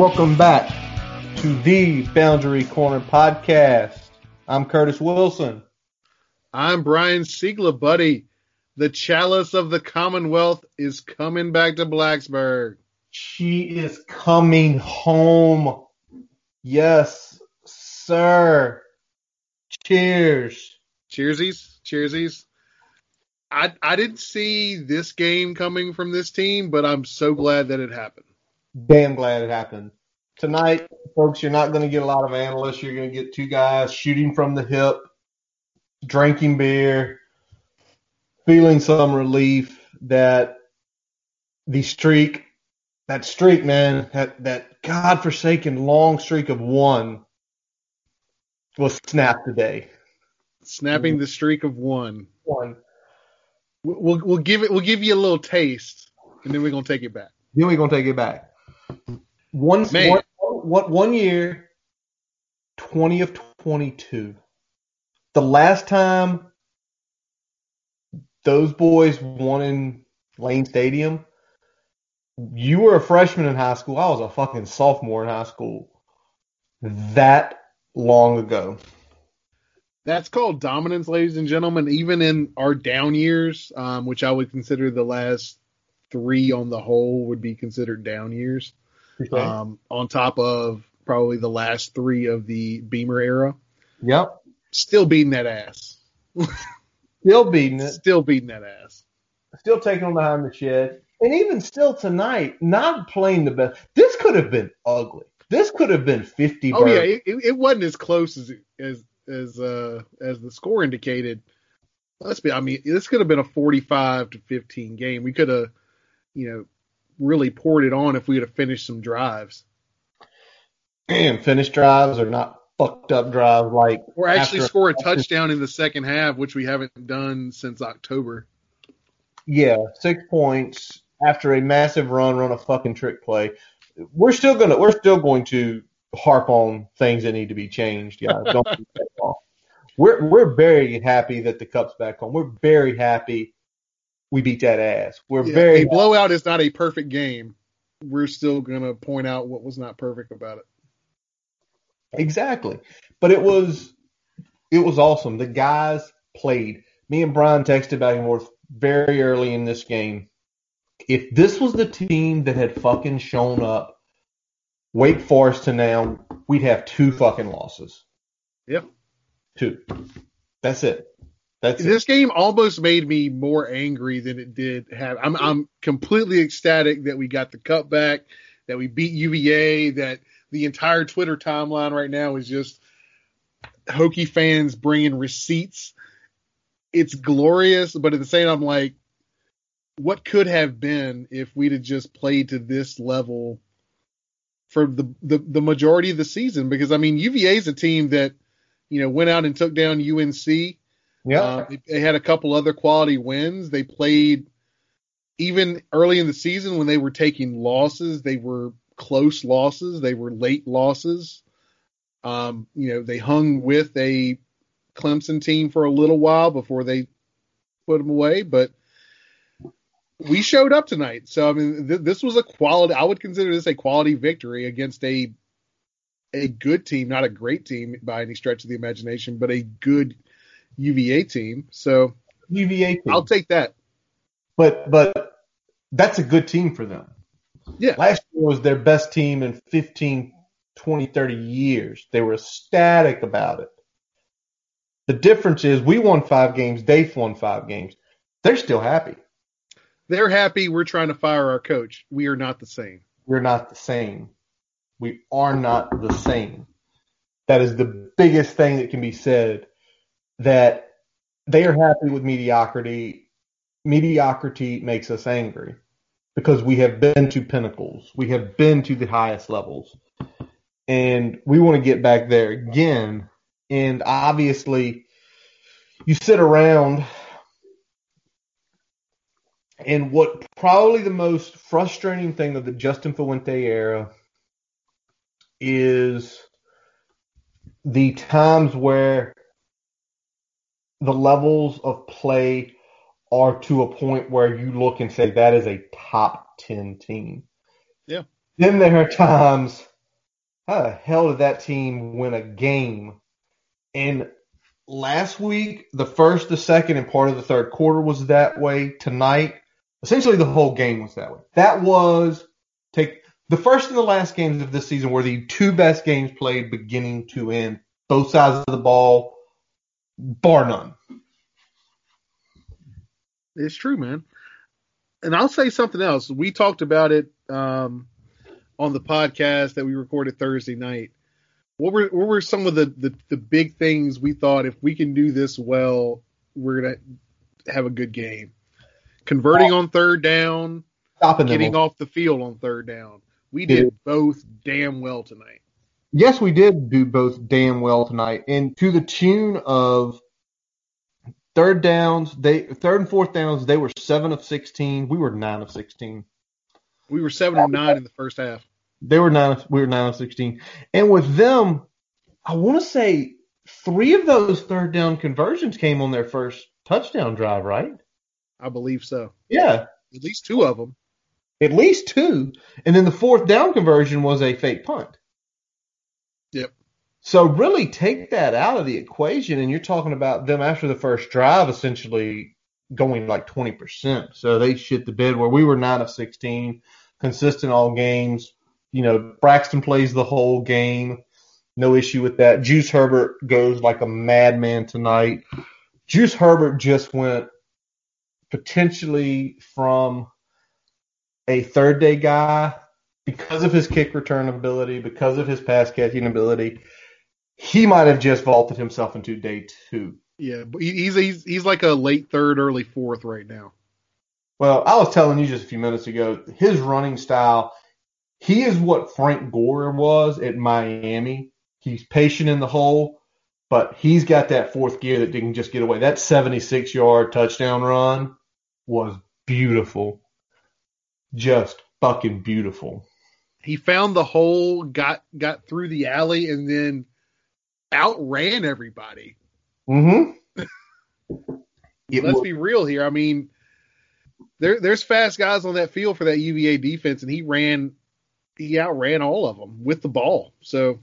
Welcome back to the Boundary Corner podcast. I'm Curtis Wilson. I'm Brian Siegler, buddy. The chalice of the Commonwealth is coming back to Blacksburg. She is coming home. Yes, sir. Cheers. Cheersies. Cheersies. I I didn't see this game coming from this team, but I'm so glad that it happened. Damn glad it happened. Tonight, folks, you're not going to get a lot of analysts. You're going to get two guys shooting from the hip, drinking beer, feeling some relief that the streak, that streak, man, that, that godforsaken long streak of one was snapped today. Snapping the streak of one. One. We'll we'll give it we'll give you a little taste, and then we're gonna take it back. Then we're gonna take it back. One, Man. one, one, one year, 20 of 22. The last time those boys won in Lane Stadium, you were a freshman in high school. I was a fucking sophomore in high school. That long ago. That's called dominance, ladies and gentlemen. Even in our down years, um, which I would consider the last three on the whole would be considered down years. Um, on top of probably the last three of the Beamer era, yep. still beating that ass. Still beating it. Still beating that ass. Still taking behind the shed. And even still tonight, not playing the best. This could have been ugly. This could have been 50 Oh birds. yeah, it, it wasn't as close as as as uh as the score indicated. Let's be. I mean, this could have been a 45 to 15 game. We could have, you know, really poured it on if we would have finished some drives. and finished drives are not fucked up drives like Or actually score a touchdown in the second half, which we haven't done since October. yeah six points after a massive run run a fucking trick play we're still gonna we're still going to harp on things that need to be changed guys don't we're we're very happy that the cup's back home we're very happy we beat that ass we're Yeah, very a blowout is not a perfect game. We're still gonna point out what was not perfect about it. Exactly. But it was it was awesome. The guys played. Me and Brian texted back and forth very early in this game. If this was the team that had fucking shown up Wake Forest to now, we'd have two fucking losses. Yep. Two. That's it. That's it. This game almost made me more angry than it did have. I'm I'm completely ecstatic that we got the cup back, that we beat UVA, that the entire Twitter timeline right now is just Hokie fans bringing receipts. It's glorious, but at the same time, I'm like, what could have been if we'd have just played to this level for the the, the majority of the season? Because I mean, UVA is a team that you know went out and took down UNC. Yeah. Uh, they, they had a couple other quality wins. They played even early in the season when they were taking losses. They were close losses. They were late losses. Um, you know, they hung with a Clemson team for a little while before they put them away, but we showed up tonight. So I mean, th- this was a quality. I would consider this a quality victory against a a good team, not a great team by any stretch of the imagination, but a good UVA team. So UVA team. I'll take that. but but that's a good team for them. Yeah. Last year was their best team in 15, 20, 30 years. They were ecstatic about it. The difference is we won five games, they've won five games. They're still happy. They're happy. We're trying to fire our coach. We are not the same. We're not the same. We are not the same. That is the biggest thing that can be said that they are happy with mediocrity. Mediocrity makes us angry because we have been to pinnacles. We have been to the highest levels. And we want to get back there again. And obviously, you sit around, and what probably the most frustrating thing of the Justin Fuente era is the times where the levels of play are to a point where you look and say that is a top 10 team. Yeah. Then there are times how the hell did that team win a game? And last week, the first, the second, and part of the third quarter was that way. Tonight, essentially the whole game was that way. That was take the first and the last games of this season were the two best games played beginning to end. Both sides of the ball, bar none. It's true, man. And I'll say something else. We talked about it um, on the podcast that we recorded Thursday night. What were what were some of the, the, the big things we thought if we can do this well, we're gonna have a good game? Converting on third down, Stopping getting off the field on third down. We did both damn well tonight. Yes, we did do both damn well tonight, and to the tune of third downs. They third and fourth downs. They were seven of sixteen. We were nine of sixteen. We were seven and nine in the first half. They were nine. Of, we were nine of sixteen. And with them, I want to say three of those third down conversions came on their first touchdown drive, right? I believe so. Yeah, At least two of them. at least two. And then the fourth down conversion was a fake punt. Yep. So really take that out of the equation, and you're talking about them after the first drive essentially going like 20%. So they shit the bed where we were 9 of 16, consistent all games. You know, Braxton plays the whole game. No issue with that. Juice Herbert goes like a madman tonight. Juice Herbert just went potentially from a third day guy because of his kick return ability, because of his pass catching ability. He might have just vaulted himself into day two. Yeah, but he's he's he's like a late third, early fourth right now. Well, I was telling you just a few minutes ago, his running style, he is what Frank Gore was at Miami. He's patient in the hole, but he's got that fourth gear that didn't just get away. That 76 yard touchdown run was beautiful. Just fucking beautiful. He found the hole, got got through the alley, and then outran everybody. Mm-hmm. Let's be real here. I mean, there there's fast guys on that field for that UVA defense, and he ran, he outran all of them with the ball. So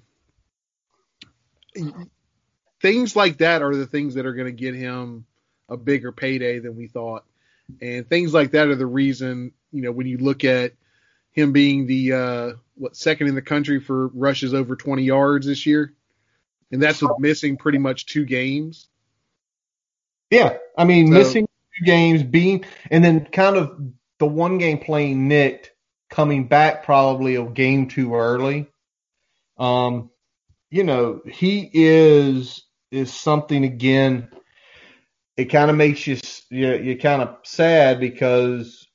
things like that are the things that are going to get him a bigger payday than we thought, and things like that are the reason you know when you look at him being the uh, what second in the country for rushes over 20 yards this year, and that's with missing pretty much two games. Yeah, I mean, So- missing two games, being, and then kind of the one game playing nicked, coming back probably a game too early. Um, you know, he is is something again. It kind of makes you you you kind of sad because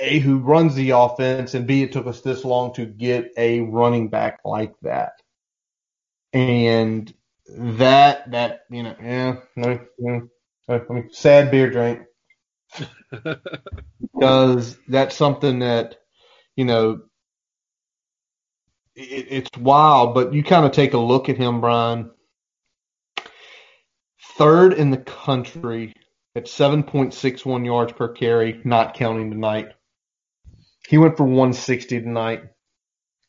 a who runs the offense and b it took us this long to get a running back like that, and that that you know yeah no, no I sad beer drink. Because that's something that you know it, it's wild but you kind of take a look at him brian. Third in the country at 7.61 yards per carry not counting tonight he went for 160 tonight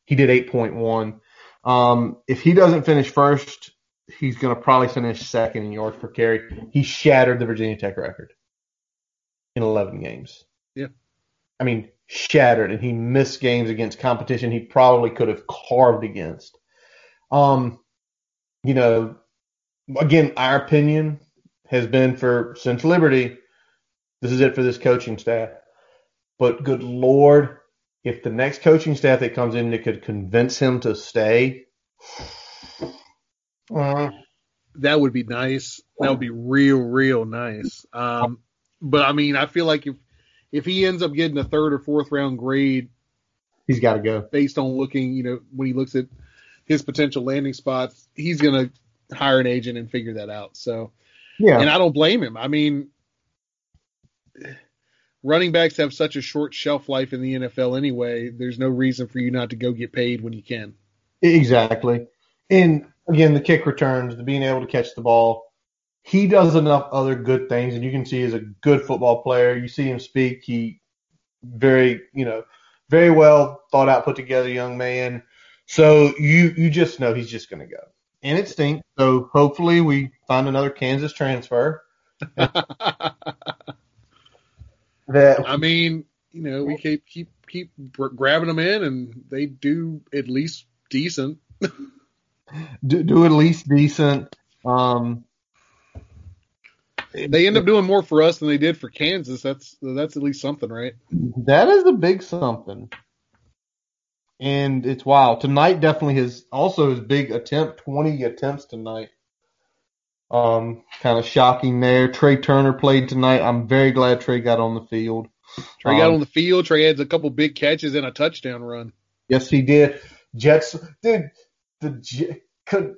he did 8.1 um, if he doesn't finish first he's going to probably finish second in yards per carry. He shattered the Virginia Tech record in 11 games. Yeah. I mean, shattered, and he missed games against competition he probably could have carved against. Um, you know, again, our opinion has been for since Liberty, this is it for this coaching staff. But good Lord, if the next coaching staff that comes in that could convince him to stay, uh, that would be nice. That would be real, real nice. Um, but I mean, I feel like if if he ends up getting a third or fourth round grade he's got to go. based on looking, you know, when he looks at his potential landing spots, he's gonna hire an agent and figure that out. So, Yeah. and I don't blame him. I mean, running backs have such a short shelf life in the NFL anyway. There's no reason for you not to go get paid when you can. Exactly. And again, the kick returns, the being able to catch the ball. He does enough other good things, and you can see he's a good football player. You see him speak. He very, you know, very well thought out, put together young man. So you you just know he's just going to go, and it stinks. So hopefully we find another Kansas transfer. that I mean, you know, we keep keep keep grabbing them in, and they do at least decent. do, do at least decent. Um, they end up doing more for us than they did for Kansas. That's that's at least something, right? That is a big something. And it's wild. Tonight definitely his also his big attempt, twenty attempts tonight. Um, kind of shocking there. Trey Turner played tonight. I'm very glad Trey got on the field. Trey um, got on the field. Trea had a couple big catches and a touchdown run. Yes, he did. Jets, dude, the could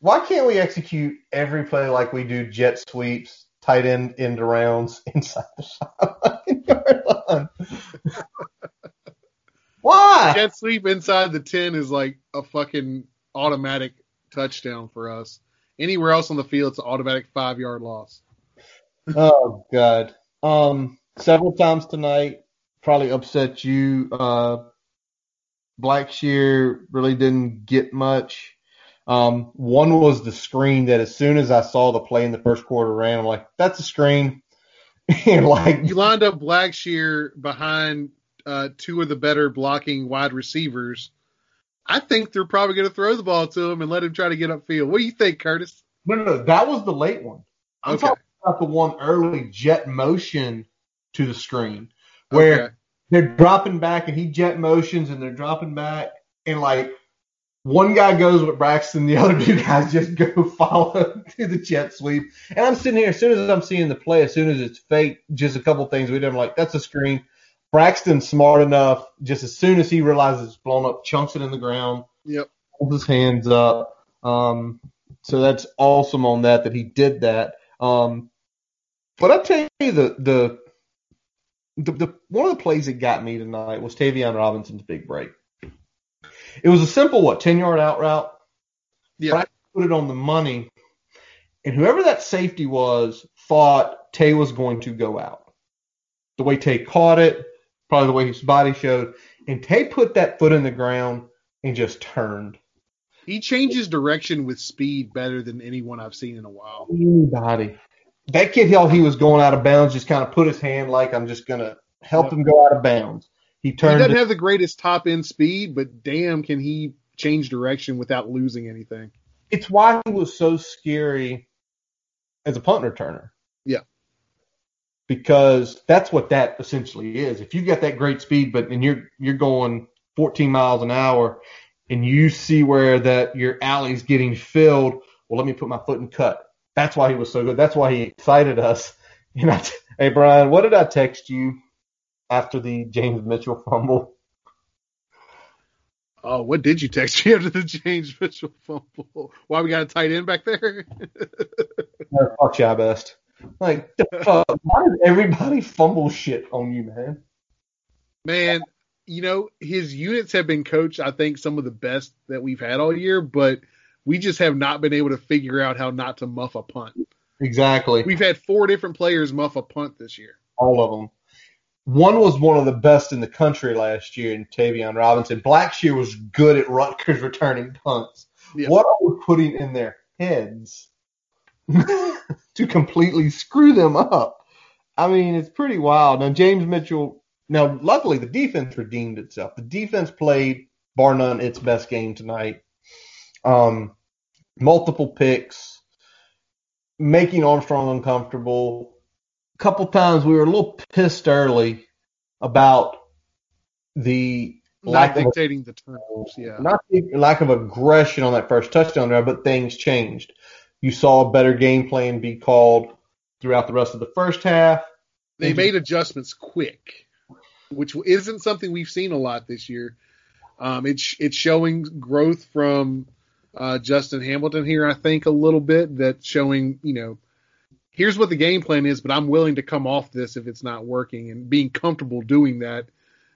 why can't we execute every play like we do jet sweeps, tight end into rounds inside the sideline? why? Jet sweep inside the 10 is like a fucking automatic touchdown for us. Anywhere else on the field, it's an automatic five yard loss. oh, God. Um, several times tonight, probably upset you. Uh, Blackshear really didn't get much. Um, one was the screen that as soon as I saw the play in the first quarter ran, I'm like, that's a screen. and like you lined up Blackshear behind uh, two of the better blocking wide receivers. I think they're probably going to throw the ball to him and let him try to get upfield. What do you think, Curtis? No, no, no. That was the late one. I'm okay. talking about the one early jet motion to the screen where okay. they're dropping back and he jet motions and they're dropping back and like one guy goes with Braxton, the other two guys just go follow to the jet sweep. And I'm sitting here, as soon as I'm seeing the play, as soon as it's fake, just a couple things we did, I'm like, that's a screen. Braxton's smart enough, just as soon as he realizes it's blown up, chunks it in the ground. Yep. Holds his hands up. Um, so that's awesome on that, that he did that. Um, but I tell you, the, the, the, the, one of the plays that got me tonight was Tayvion Robinson's big break. It was a simple what ten yard out route. Yeah. I put it on the money, and whoever that safety was thought Tay was going to go out. The way Tay caught it, probably the way his body showed, and Tay put that foot in the ground and just turned. He changes direction with speed better than anyone I've seen in a while. Anybody. That kid thought he was going out of bounds, just kind of put his hand like I'm just gonna help yep. him go out of bounds. He turned. He doesn't have the greatest top end speed, but damn, can he change direction without losing anything? It's why he was so scary as a punt returner. Yeah. Because that's what that essentially is. If you've got that great speed, but and you're you're going 14 miles an hour, and you see where that your alley's getting filled, well, let me put my foot and cut. That's why he was so good. That's why he excited us. And I, hey Brian, what did I text you after the James Mitchell fumble. Oh, what did you text me after the James Mitchell fumble? Why we got a tight end back there? fuck yeah, best. Like, why does everybody fumble shit on you, man? Man, you know his units have been coached. I think some of the best that we've had all year, but we just have not been able to figure out how not to muff a punt. Exactly. We've had four different players muff a punt this year. All of them. One was one of the best in the country last year in Tayvion Robinson. Blackshear was good at Rutgers returning punts. Yep. What are we putting in their heads to completely screw them up? I mean, it's pretty wild. Now, James Mitchell, now, luckily, the defense redeemed itself. The defense played, bar none, its best game tonight. Um, multiple picks, making Armstrong uncomfortable, A couple times we were a little pissed early about the not lack dictating of, the terms, yeah. Not the lack of aggression on that first touchdown there, but things changed. You saw a better game plan be called throughout the rest of the first half. They made adjustments quick, which isn't something we've seen a lot this year. Um, it's it's showing growth from uh, Justin Hamilton here, I think, a little bit. That's showing, you know, here's what the game plan is, but I'm willing to come off this if it's not working and being comfortable doing that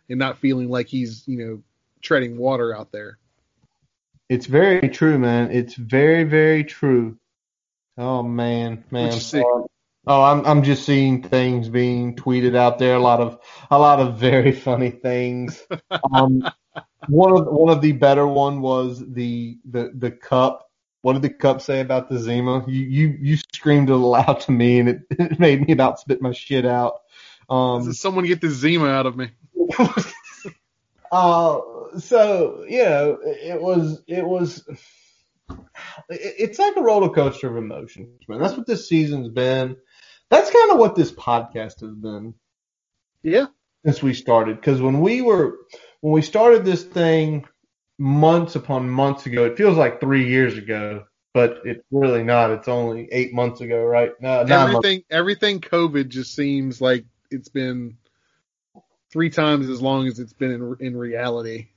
and not feeling like he's, you know, treading water out there. It's very true, man. It's very, very true. Oh man, man. Oh, I'm I'm just seeing things being tweeted out there. A lot of a lot of very funny things. Um, one of one of the better one was the the the cup. What did the cup say about the Zima? You you you screamed it aloud to me, and it, it made me about spit my shit out. Um, Someone get the Zima out of me. uh, so you know, it was it was. It's like a roller coaster of emotions, man. That's what this season's been. That's kind of what this podcast has been Yeah. since we started. Because when we were when we started this thing months upon months ago, it feels like three years ago, but it's really not. It's only eight months ago, right? No, nine months. Everything everything COVID just seems like it's been three times as long as it's been in in reality.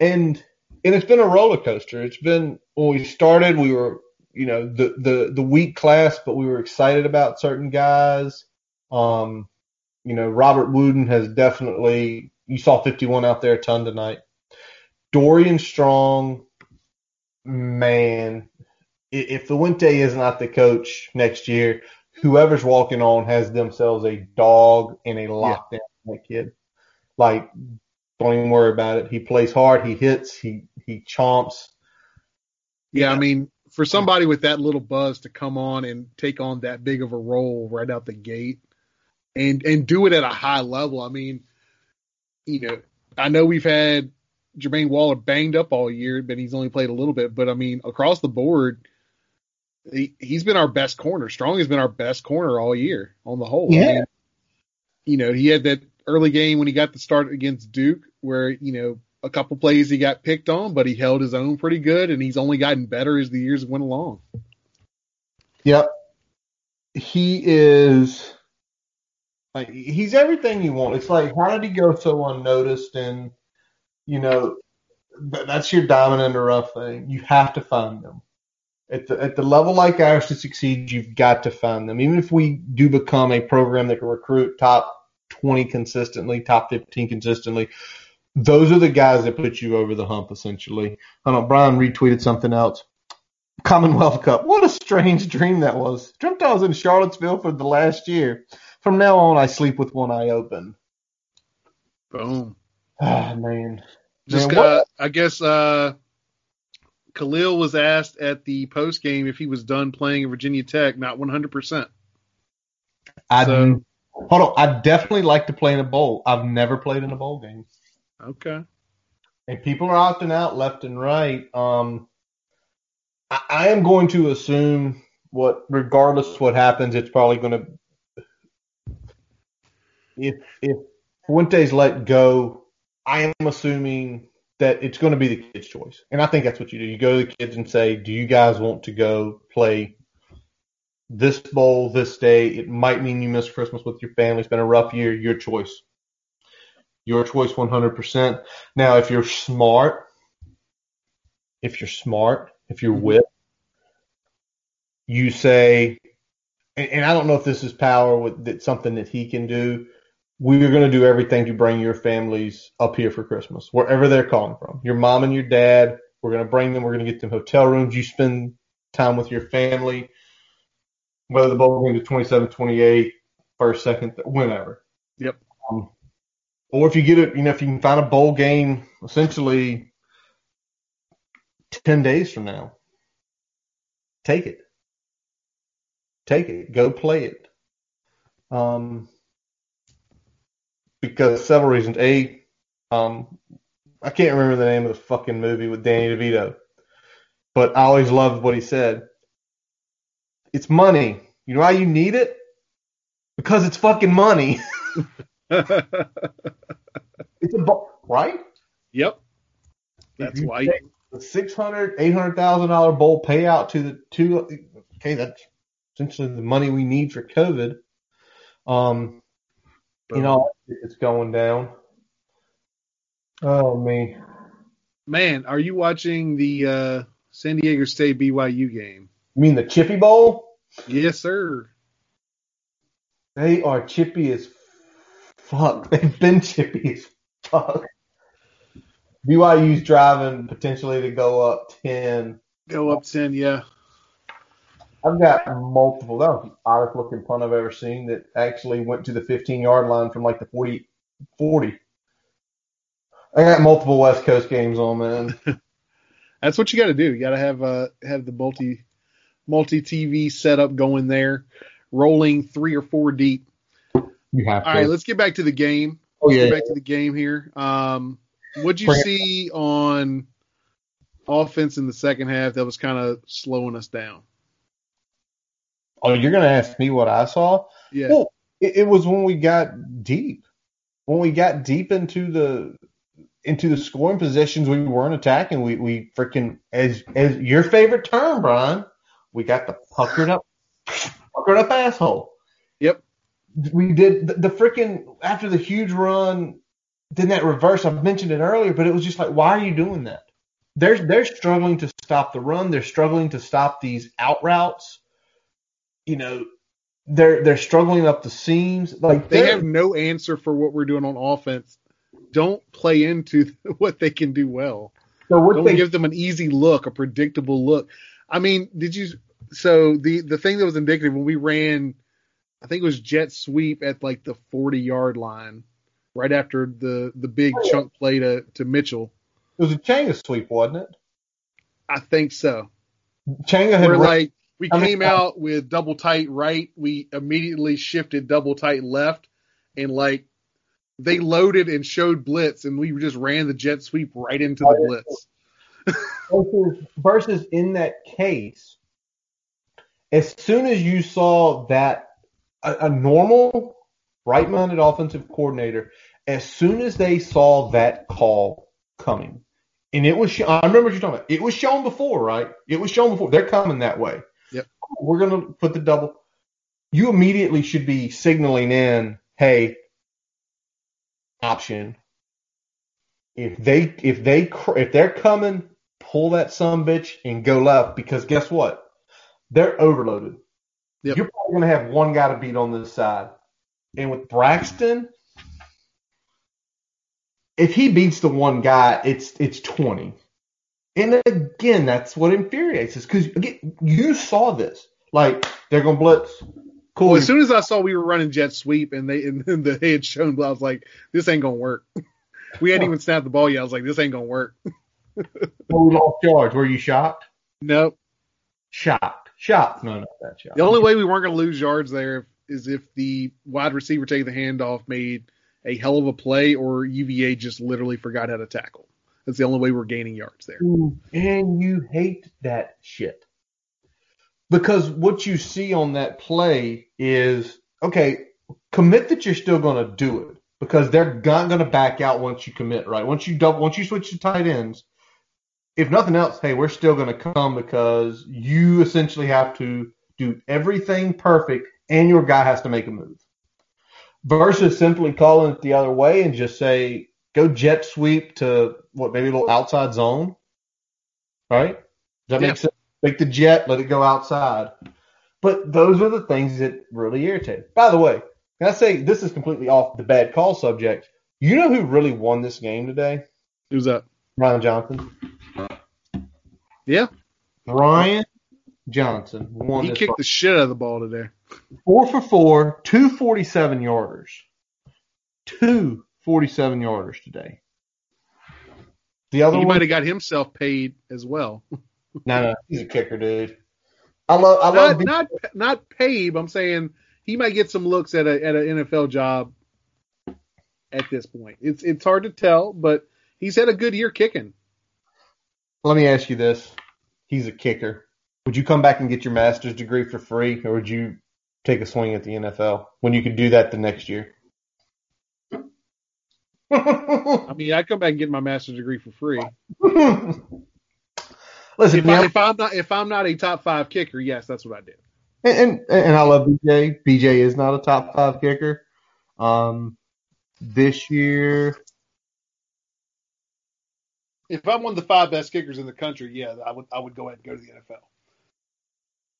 and and it's been a roller coaster. It's been when we started, we were you know the the the weak class, but we were excited about certain guys. Um, you know, Robert Wooden has definitely. You saw 51 out there a ton tonight. Dorian Strong, man, if the Fuente is not the coach next year, whoever's walking on has themselves a dog and a lockdown. That kid, like, don't even worry about it. He plays hard. He hits. He he chomps. Yeah, I mean, for somebody with that little buzz to come on and take on that big of a role right out the gate and and do it at a high level. I mean, you know, I know we've had Jermaine Waller banged up all year, but he's only played a little bit. But I mean, across the board, he, he's been our best corner. Strong has been our best corner all year on the whole. I Yeah. mean, you know, he had that early game when he got the start against Duke where, you know, a couple plays he got picked on, but he held his own pretty good and he's only gotten better as the years went along. Yep. He is like he's everything you want. It's like how did he go so unnoticed? And you know that's your diamond in the rough thing. You have to find them at the at the level like ours to succeed. You've got to find them. Even if we do become a program that can recruit top twenty consistently, top fifteen consistently. Those are the guys that put you over the hump, essentially. I don't know Brian retweeted something else. Commonwealth Cup. What a strange dream that was. Dreamt I was in Charlottesville for the last year. From now on, I sleep with one eye open. Boom. Ah, man. Just, Man, what- uh, I guess, uh, Khalil was asked at the post game if he was done playing at Virginia Tech, not 100%. I So- hold on. I definitely like to play in a bowl. I've never played in a bowl game, Okay. and people are opting out left and right. Um, I, I am going to assume what, regardless what happens, it's probably going to. If if Fuentes let go, I am assuming that it's going to be the kid's choice, and I think that's what you do. You go to the kids and say, "Do you guys want to go play this bowl this day? It might mean you miss Christmas with your family. It's been a rough year. Your choice. Your choice, 100%." Now, if you're smart, if you're smart, if you're mm-hmm. with, you say, and, and I don't know if this is power with that's something that he can do. We're going to do everything to bring your families up here for Christmas, wherever they're calling from. Your mom and your dad, we're going to bring them. We're going to get them hotel rooms. You spend time with your family, whether the bowl game is 27, 28, first, second, whenever. Yep. Um, or if you get it, you know, if you can find a bowl game essentially 10 days from now, take it. Take it. Go play it. Um, because several reasons. A, um, I can't remember the name of the fucking movie with Danny DeVito, but I always loved what he said. It's money. You know why you need it? Because it's fucking money. It's a bo- right. yep. That's why. the six hundred, eight hundred thousand dollar bowl payout to the two. Okay, that's essentially the money we need for COVID. Um, you know, it's going down. Oh me. Man, are you watching the uh, San Diego State BYU game? You mean the Chippy Bowl? Yes, sir. They are chippy as fuck. They've been chippy as fuck. BYU's driving potentially to go up ten. Go up 10, yeah. I've got multiple. That was the oddest looking punt I've ever seen that actually went to the 15 yard line from like the 40. 40. I got multiple West Coast games on, man. That's what you got to do. You got to have uh have the multi multi TV setup going there, rolling three or four deep. You have to. All right, let's get back to the game. oh Let's yeah. get back to the game here. Um, what'd you see on offense in the second half that was kind of slowing us down? Oh, you're gonna ask me what I saw? Yeah, Well, it, it was when we got deep. When we got deep into the into the scoring positions, we weren't attacking. We we freaking as as your favorite term, Brian. We got the puckered up, puckered up asshole. Yep. We did the, the freaking after the huge run. Then that reverse. I've mentioned it earlier, but it was just like, why are you doing that? They're they're struggling to stop the run. They're struggling to stop these out routes. You know, they're they're struggling up the seams. Like they have no answer for what we're doing on offense. Don't play into what they can do well. so what Don't they give them an easy look, a predictable look. I mean, did you? So the the thing that was indicative when we ran, I think it was jet sweep at like the 40 yard line, right after the the big Oh, yeah. chunk play to to Mitchell. it was a Changa sweep, wasn't it? I think so. Changa had We're like we I mean, came out with double tight right, we immediately shifted double tight left, and like they loaded and showed blitz, and we just ran the jet sweep right into the Oh, blitz. versus, versus in that case, as soon as you saw that a, a normal right-minded offensive coordinator, as soon as they saw that call coming, and it was, I remember what you're talking about. It was shown before, right? It was shown before. They're coming that way. Yep. We're gonna put the double. You immediately should be signaling in, hey, option. If they if they if they're coming, pull that some bitch and go left because guess what? They're overloaded. Yep. You're probably gonna have one guy to beat on this side, and with Braxton, if he beats the one guy, it's it's twenty. And again, that's what infuriates us because again, you saw this. Like they're gonna blitz. Cool. Well, as soon as I saw we were running jet sweep and they and then they had shown, I was like, this ain't gonna work. We hadn't even snapped the ball yet. I was like, this ain't gonna work. Well, we lost yards. Were you shocked? Nope. Shocked. Shocked. No, not that shocked. The only way we weren't gonna lose yards there is if the wide receiver taking the handoff made a hell of a play or UVA just literally forgot how to tackle. That's the only way we're gaining yards there. And you hate that shit. Because what you see on that play is okay, commit that you're still going to do it because they're not going to back out once you commit, right? Once you double, once you switch to tight ends, if nothing else, hey, we're still going to come because you essentially have to do everything perfect and your guy has to make a move. Versus simply calling it the other way and just say, go jet sweep to what, maybe a little outside zone, right? Does that Yeah. make sense? Make the jet, let it go outside. But those are the things that really irritate. By the way, can I say this is completely off the bad call subject? You know who really won this game today? Who's that? Brian Johnson. Yeah, Brian Johnson won he kicked the shit out of the ball today. four for four, two forty-seven yarders, two forty-seven yarders today. The other He one, might have got himself paid as well. no, no, he's a kicker, dude. I love, I love. Not not not paid. I'm saying he might get some looks at a at an NFL job at this point. It's it's hard to tell, but he's had a good year kicking. Let me ask you this: He's a kicker. Would you come back and get your master's degree for free, or would you take a swing at the NFL when you could do that the next year? I mean, I'd come back and get my master's degree for free. Listen, If, I, if I'm not if I'm not a top five kicker, yes, that's what I did. and, and and I love BJ. BJ is not a top five kicker. Um, this year, If I'm one of the five best kickers in the country, yeah, I would I would go ahead and go to the NFL.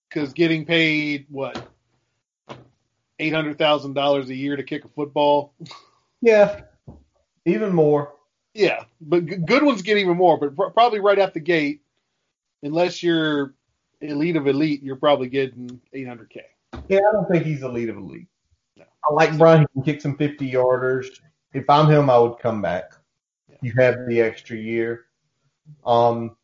Because getting paid what eight hundred thousand dollars a year to kick a football, yeah, even more. yeah, but good ones get even more. But pr- probably right out the gate, unless you're elite of elite, you're probably getting eight hundred k. Yeah, I don't think he's elite of elite. No. I like Brian. He can kick some fifty yarders. If I'm him, I would come back. You have the extra year. Um,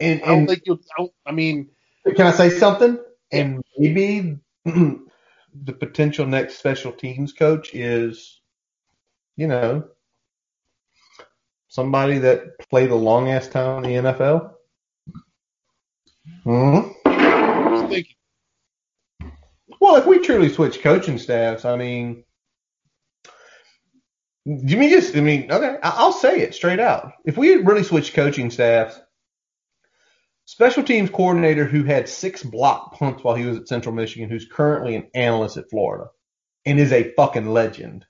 and, I don't think you'll. I, I mean, can I say something? And maybe the potential next special teams coach is, you know, somebody that played a long ass time in the NFL. hmm. Well, if we truly switch coaching staffs, I mean, you mean just, I mean, okay, I'll say it straight out. If we really switch coaching staffs, special teams coordinator who had six block punts while he was at Central Michigan, who's currently an analyst at Florida and is a fucking legend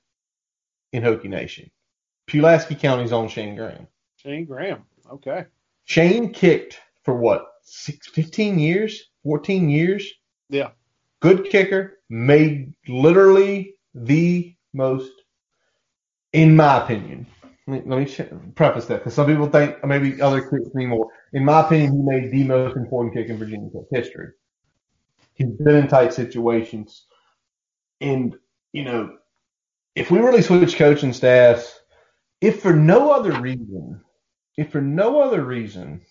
in Hokie Nation. Pulaski County's own Shayne Graham. Shayne Graham. Okay. Shayne kicked for what, six, 15 years, 14 years? Yeah. good kicker, made literally the most, in my opinion. Let me, preface that because some people think maybe other kicks me more. In my opinion, he made the most important kick in Virginia Tech history. He's been in tight situations, and you know, if we really switch coaching staffs, if for no other reason, if for no other reason,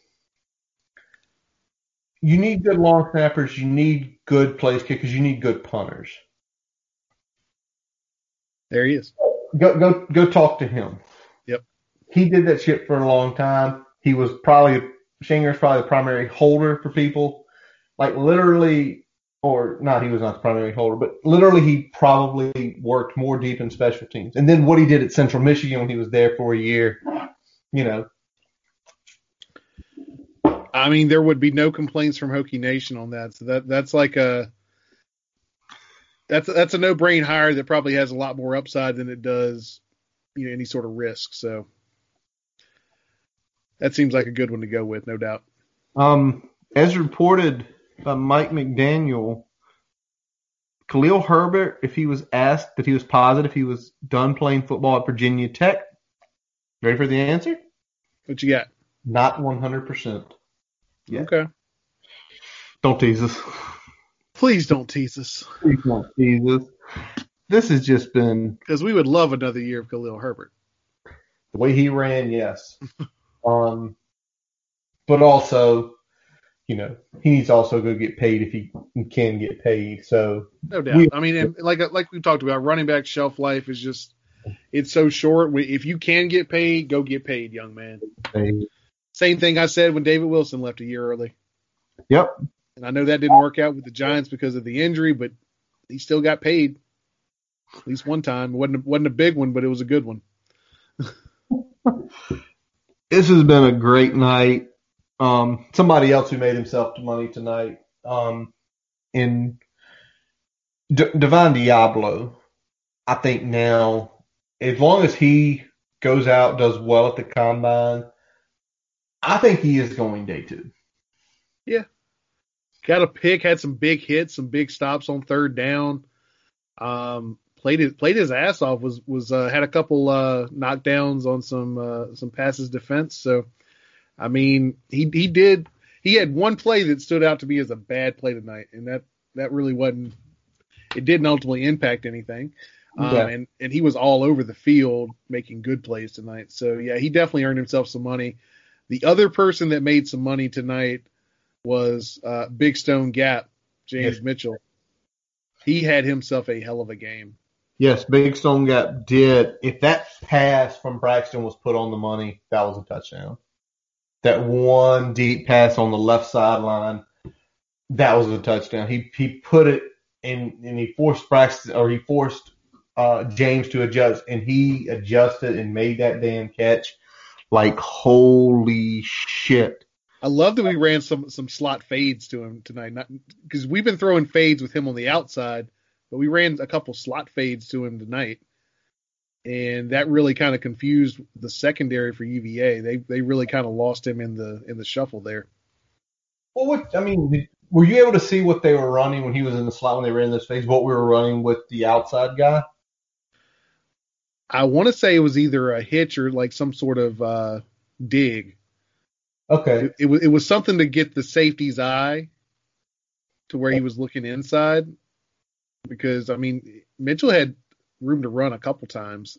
you need good long snappers, you need good place kickers, you need good punters. There he is. Go go go talk to him. Yep. He did that shit for a long time. He was probably Shinger's probably the primary holder for people. Like literally or not he was not the primary holder, but literally he probably worked more deep in special teams. And then what he did at Central Michigan when he was there for a year, you know, I mean, there would be no complaints from Hokie Nation on that. So that that's like a that's that's a no brain hire that probably has a lot more upside than it does, you know, any sort of risk. So that seems like a good one to go with, no doubt. Um, as reported by Mike McDaniel, Khalil Herbert, if he was asked if he was positive he was done playing football at Virginia Tech, ready for the answer? What you got? Not 100%. Yeah. Okay. Don't tease us. Please don't tease us, Please don't tease us. This has just been because we would love another year of Khalil Herbert. the way he ran, yes. um, but also, you know, he needs to also go get paid if he can get paid. So No doubt. We- I mean, like like we talked about, running back shelf life is just it's so short. If you can get paid, go get paid, young man. they, Same thing I said when David Wilson left a year early. yep, And I know that didn't work out with the Giants because of the injury, but he still got paid at least one time. It wasn't wasn't a big one, but it was a good one. this has been a great night. Um, somebody else who made himself to money tonight. Um, in D- Divine Deablo, I think now, as long as he goes out, does well at the combine, I think he is going day two. Got a pick, had some big hits, some big stops on third down. Um, played his played his ass off. Was was uh, had a couple uh, knockdowns on some uh, some passes defense. So, I mean, he he did he had one play that stood out to me as a bad play tonight, and that that really wasn't. It didn't ultimately impact anything. Um, Yeah. and and he was all over the field making good plays tonight. So yeah, he definitely earned himself some money. The other person that made some money tonight was uh, Big Stone Gap, James Yes. Mitchell. He had himself a hell of a game. Yes, Big Stone Gap did. If that pass from Braxton was put on the money, that was a touchdown. That one deep pass on the left sideline, that was a touchdown. He he put it in and he forced Braxton or he forced uh, James to adjust and he adjusted and made that damn catch. Like holy shit. I love that we ran some some slot fades to him tonight, because we've been throwing fades with him on the outside, but we ran a couple slot fades to him tonight, and that really kind of confused the secondary for UVA. They they really kind of lost him in the in the shuffle there. Well, what I mean, were you able to see what they were running when he was in the slot when they ran this phase? What we were running with the outside guy? I want to say it was either a hitch or like some sort of uh, dig. Okay. It, it was it was something to get the safety's eye to where he was looking inside, because I mean Mitchell had room to run a couple times.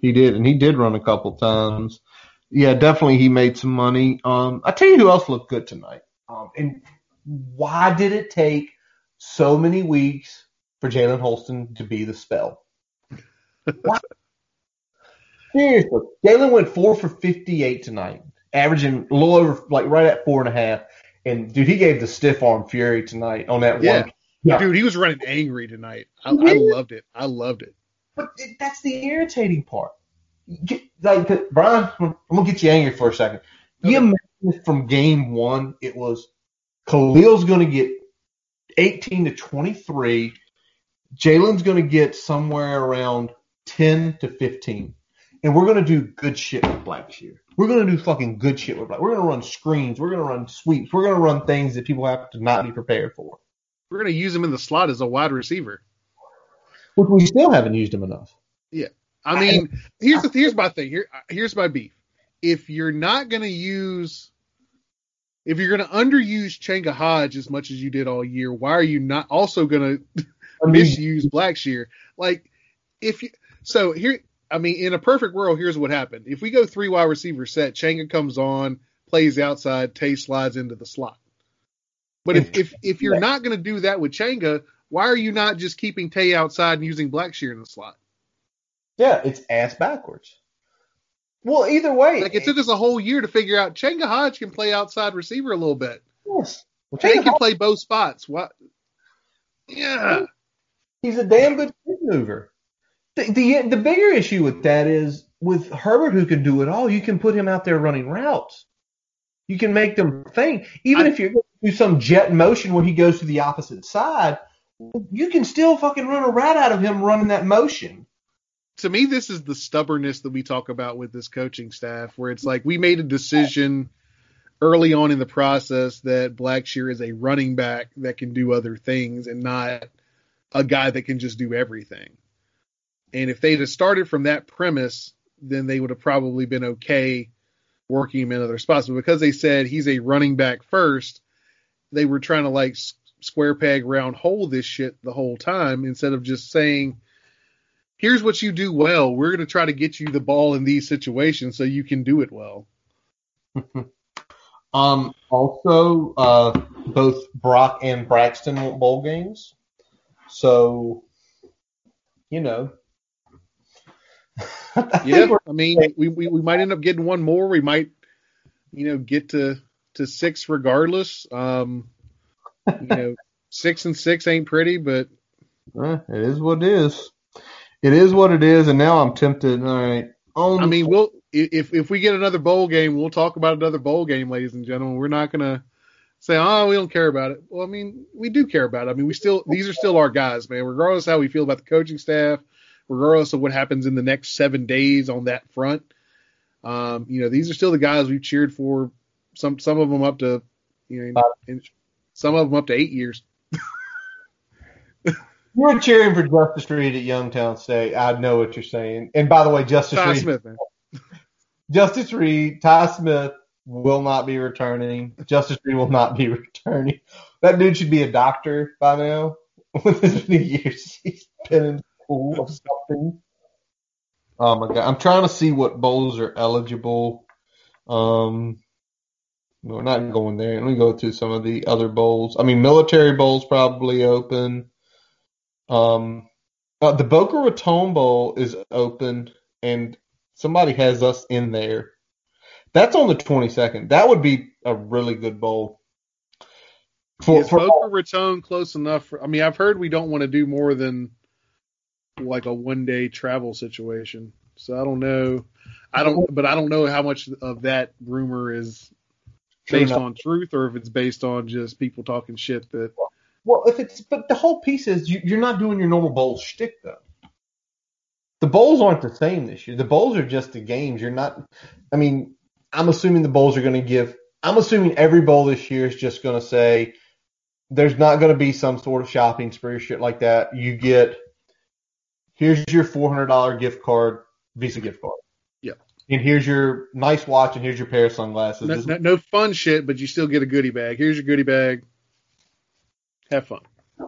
He did, and he did run a couple times. Yeah, definitely he made some money. Um, I tell you who else looked good tonight. Um, and why did it take so many weeks for Jalen Holston to be the spell? Why? Seriously, Jalen went four for fifty-eight tonight, averaging a little over, like right at four and a half. And dude, he gave the stiff arm fury tonight on that Yeah. one. Yeah. Dude, he was running angry tonight. I, I loved it. I loved it. But that's the irritating part. Get, like Brian, I'm gonna get you angry for a second. You imagine from game one, it was Khalil's going to get 18 to 23. Jalen's going to get somewhere around 10 to 15. And we're going to do good shit with black Blackshear. We're going to do fucking good shit with Black. We're going to run screens. We're going to run sweeps. We're going to run things that people have to not be prepared for. We're gonna use him in the slot as a wide receiver. Which we still haven't used him enough. Yeah, I mean, here's the here's my thing. Here here's my beef. If you're not gonna use if you're gonna underuse Changa Hodge as much as you did all year, why are you not also gonna I mean, misuse Blackshear? Like if you so here I mean, in a perfect world, here's what happened. If we go three wide receiver set, Changa comes on, plays outside, Tay slides into the slot. But if if, if you're not going to do that with Changa, why are you not just keeping Tay outside and using Blackshear in the slot? Yeah, it's ass backwards. Well, either way, Like it took us a whole year to figure out Changa Hodge can play outside receiver a little bit. yes. Well, Tay can play both spots. What? Yeah. he's a damn good mover. The, the the bigger issue with that is with Herbert, who can do it all. You can put him out there running routes. You can make them think. Even I- if you're going to do some jet motion where he goes to the opposite side, you can still fucking run a route out of him running that motion. To me, this is the stubbornness that we talk about with this coaching staff, where it's like we made a decision early on in the process that Blackshear is a running back that can do other things and not a guy that can just do everything. And if they'd have started from that premise, then they would have probably been okay working him in other spots. But because they said he's a running back first, they were trying to like square peg round hole this shit the whole time instead of just saying, here's what you do well. We're going to try to get you the ball in these situations so you can do it well. Um, also, uh, both Brock and Braxton want bowl games. So, you know. I Yeah, I mean, we, we we might end up getting one more. We might, you know, get to to six regardless. Um, you know, six and six ain't pretty, but Uh, it is what it is. It is what it is, and now I'm tempted. All right. I mean, we'll if if we get another bowl game, we'll talk about another bowl game, ladies and gentlemen. We're not gonna say, oh, we don't care about it. Well, I mean, we do care about it. I mean, we still these are still our guys, man. Regardless how we feel about the coaching staff, regardless of what happens in the next seven days on that front, um, you know, these are still the guys we've cheered for. Some some of them up to, you know, in, some of them up to eight years. you were cheering for Justice Reed at Youngstown State. I know what you're saying. And by the way, Justice Ty Reed, Smith, man. Justice Reed, Ty Smith will not be returning. Justice Reed will not be returning. That dude should be a doctor by now. With as many years he's been in school or something. Oh my god! I'm trying to see what bowls are eligible. Um, we're not going there. Let me go to some of the other bowls. I mean, military bowls probably open. Um, uh, the Boca Raton Bowl is open, and somebody has us in there. That's on the 22nd. That would be a really good bowl. For, Is for Boca Raton close enough? For, I mean, I've heard we don't want to do more than like a one day travel situation. So I don't know. I don't, but I don't know how much of that rumor is based on truth or if it's based on just people talking shit. That Well, if it's but the whole piece is you, you're not doing your normal bowl shtick though. The bowls aren't the same this year. The bowls are just the games. You're not. I mean, I'm assuming the bowls are going to give. I'm assuming every bowl this year is just going to say there's not going to be some sort of shopping spree or shit like that. You get here's your four hundred dollar gift card, Visa gift card. Yeah. And here's your nice watch, and here's your pair of sunglasses. no, no, no fun shit, but you still get a goodie bag. Here's your goodie bag. Have fun.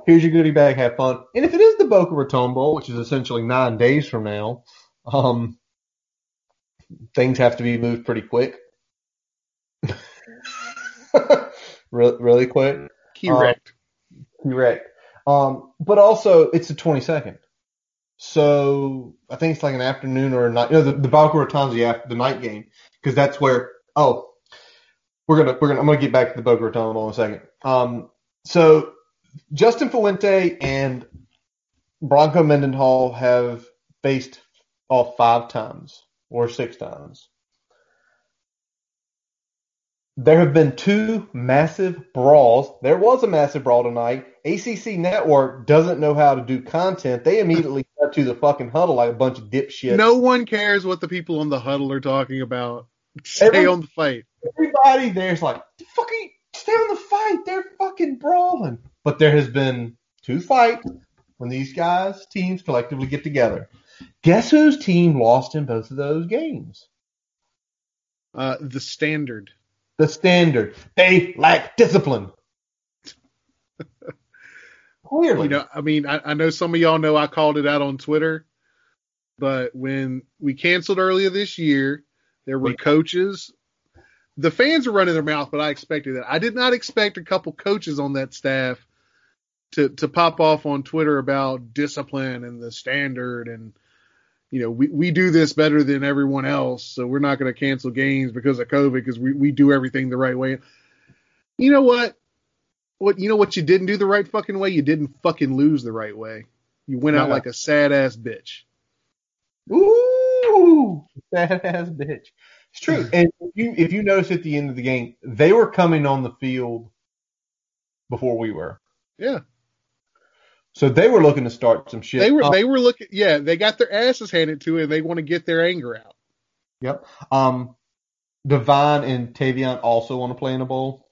here's your goodie bag, have fun. And if it is the Boca Raton Bowl, which is essentially nine days from now, Um, things have to be moved pretty quick. really, really quick. Correct. Um, correct. Um, but also it's the 22nd. So I think it's like an afternoon or a night. You know, the, the Raton's the, after, the night game because that's where, oh, we're gonna we're gonna I'm gonna get back to the Boca Raton in a second. Um, so Justin Fuente and Bronco Mendenhall have faced off five times or six times. There have been two massive brawls. There was a massive brawl tonight. ACC Network doesn't know how to do content. They immediately cut to the fucking huddle like a bunch of dipshits. No one cares what the people on the huddle are talking about. Stay Every, on the fight. Everybody there's like, fucking stay on the fight. They're fucking brawling. But there has been two fights when these guys teams collectively get together. Guess whose team lost in both of those games? Uh, the standard. The standard. They lack discipline. Clearly. You know, I mean, I, I know some of y'all know I called it out on Twitter, but when we canceled earlier this year, there were coaches. The fans were running their mouth, but I expected that. I did not expect a couple coaches on that staff to to pop off on Twitter about discipline and the standard and you know we, we do this better than everyone else so we're not going to cancel games because of covid because we, we do everything the right way you know what what you know what you didn't do the right fucking way you didn't fucking lose the right way you went out like a sad ass bitch ooh sad ass bitch it's true and if you if you notice at the end of the game they were coming on the field before we were yeah so they were looking to start some shit. They were um, they were looking yeah, they got their asses handed to it and they want to get their anger out. Yep. Um Divine and Tavion also want to play in a bowl.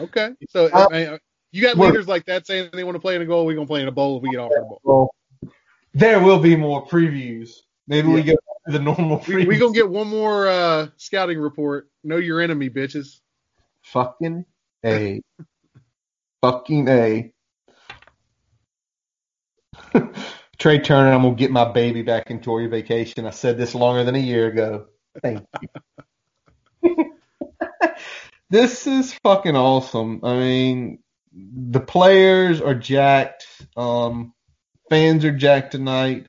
Okay. So uh, I mean, you got leaders like that saying they want to play in a goal, we're gonna play in a bowl if we get offered a bowl. Well, there will be more previews. Maybe yeah. we get to the normal previews. We, we gonna get one more uh, scouting report. Know your enemy, bitches. Fucking A. Fucking A. Trey Turner, I'm gonna get my baby back. Enjoy your vacation. I said this longer than a year ago. Thank you. this is fucking awesome. I mean, the players are jacked. Um, fans are jacked tonight.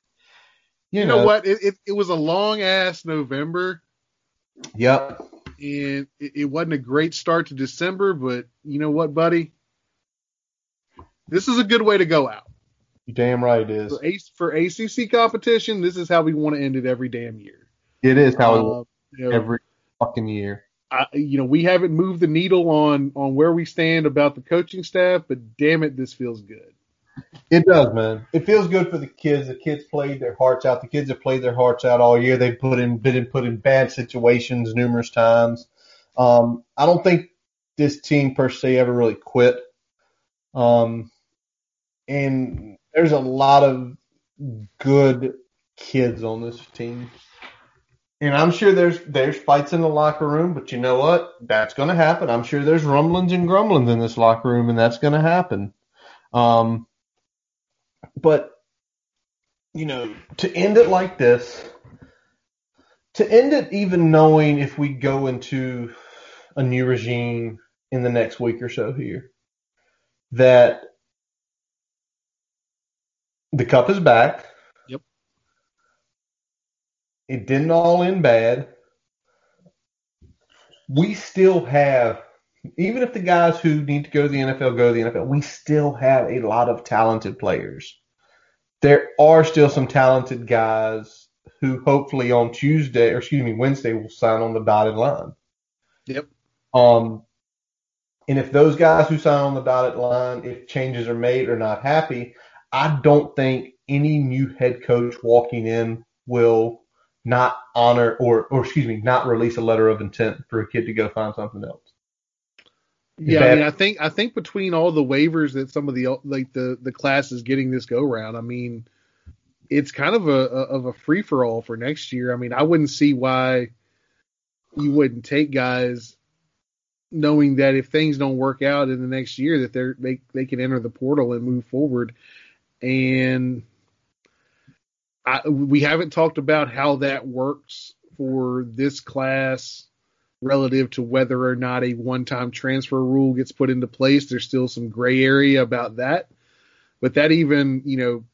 You, you know, know, what? It, it, it was a long ass November. Yep. And it, it wasn't a great start to December, but you know what, buddy? This is a good way to go out. You damn right it is. For, for ACC competition, this is how we want to end it every damn year. It is how uh, you know, every fucking year. You know, we haven't moved the needle on on where we stand about the coaching staff, but damn it, this feels good. It does, man. It feels good for the kids. The kids played their hearts out. The kids have played their hearts out all year. They've put in been put in bad situations numerous times. Um, I don't think this team per se ever really quit. Um, and there's a lot of good kids on this team. And I'm sure there's there's fights in the locker room, but you know what? That's going to happen. I'm sure there's rumblings and grumblings in this locker room, and that's going to happen. Um, but you know, to end it like this, to end it even knowing if we go into a new regime in the next week or so here, that the cup is back. It didn't all end bad. We still have, even if the guys who need to go to the NFL go to the NFL, we still have a lot of talented players. There are still some talented guys who hopefully on Tuesday, or excuse me, Wednesday will sign on the dotted line. Yep. Um, and if those guys who sign on the dotted line, if changes are made, are not happy, I don't think any new head coach walking in will not honor or, or excuse me, not release a letter of intent for a kid to go find something else. yeah, that, I mean, I think I think between all the waivers that some of the like the the class is getting this go round, I mean, it's kind of a, a of a free for all for next year. I mean, I wouldn't see why you wouldn't take guys knowing that if things don't work out in the next year that they're they they can enter the portal and move forward and I, we haven't talked about how that works for this class relative to whether or not a one-time transfer rule gets put into place. There's still some gray area about that, but that even you know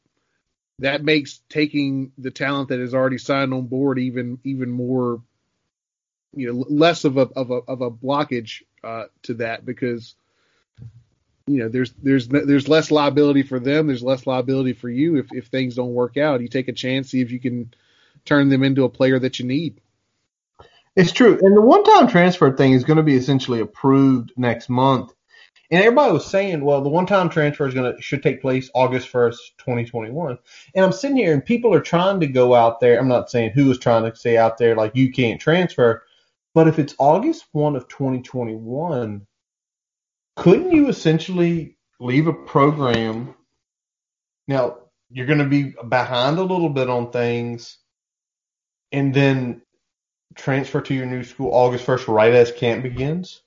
that makes taking the talent that is already signed on board even even more you know less of a of a of a blockage uh, to that because you know there's there's there's less liability for them. There's less liability for you if if things don't work out. You take a chance see if you can turn them into a player that you need. It's true. And the one time transfer thing is going to be essentially approved next month. And everybody was saying well the one time transfer is going to should take place august 1st 2021 and i'm sitting here and people are trying to go out there. I'm not saying who is trying to say out there like you can't transfer. But if it's august 1 of 2021 couldn't you essentially leave a program? Now, you're going to be behind a little bit on things and then transfer to your new school August 1st right as camp begins?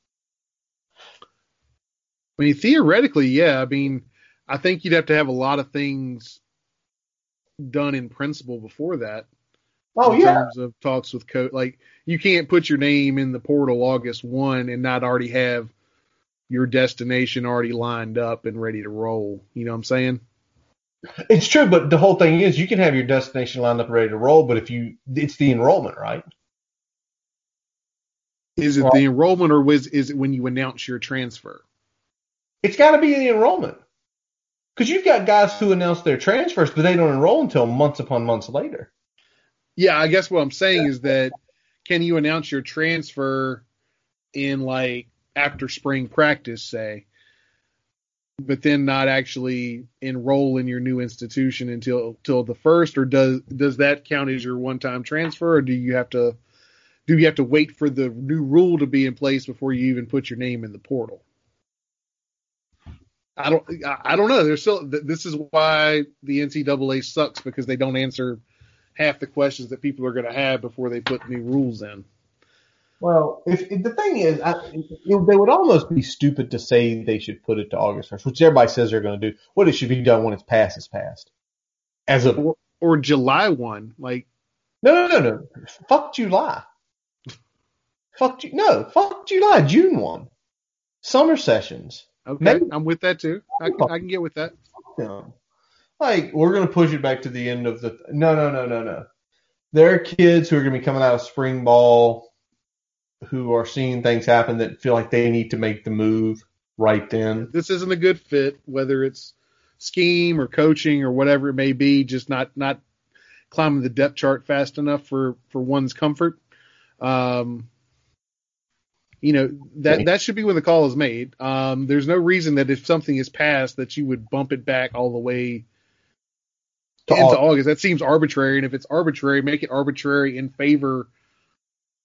I mean, theoretically, yeah. I mean, I think you'd have to have a lot of things done in principle before that. Oh yeah in yeah. terms of talks with coach, like you can't put your name in the portal August one and not already have your destination already lined up and ready to roll. You know what I'm saying? It's true, but the whole thing is you can have your destination lined up and ready to roll, but if you, it's the enrollment, right? Is it Well- the enrollment or is, is it when you announce your transfer? It's got to be the enrollment. Because you've got guys who announce their transfers, but they don't enroll until months upon months later. Yeah, I guess what I'm saying is that can you announce your transfer in like after spring practice, say, but then not actually enroll in your new institution until till the first, or does does that count as your one time transfer, or do you have to do you have to wait for the new rule to be in place before you even put your name in the portal? I don't I don't know. There's still this is why the NCAA sucks because they don't answer half the questions that people are going to have before they put new rules in. Well, if, if the thing is, I, it, they would almost be stupid to say they should put it to August first, which everybody says they're going to do. What it should be done when it's passed is passed. As a no, Or July one, like no, no, no. no, Fuck July. Fuck you, no. Fuck July. June one. Summer sessions. okay, Maybe- I'm with that too. I can I can get with that. Fuck them. Like we're going to push it back to the end of the. No, no, no, no, no. There are kids who are going to be coming out of spring ball who are seeing things happen that feel like they need to make the move right then. This isn't a good fit, whether it's scheme or coaching or whatever it may be. Just not not climbing the depth chart fast enough for for one's comfort. Um, you know that that should be when the call is made. Um, there's no reason that if something is passed that you would bump it back all the way To into August. August. That seems arbitrary, and if it's arbitrary, make it arbitrary in favor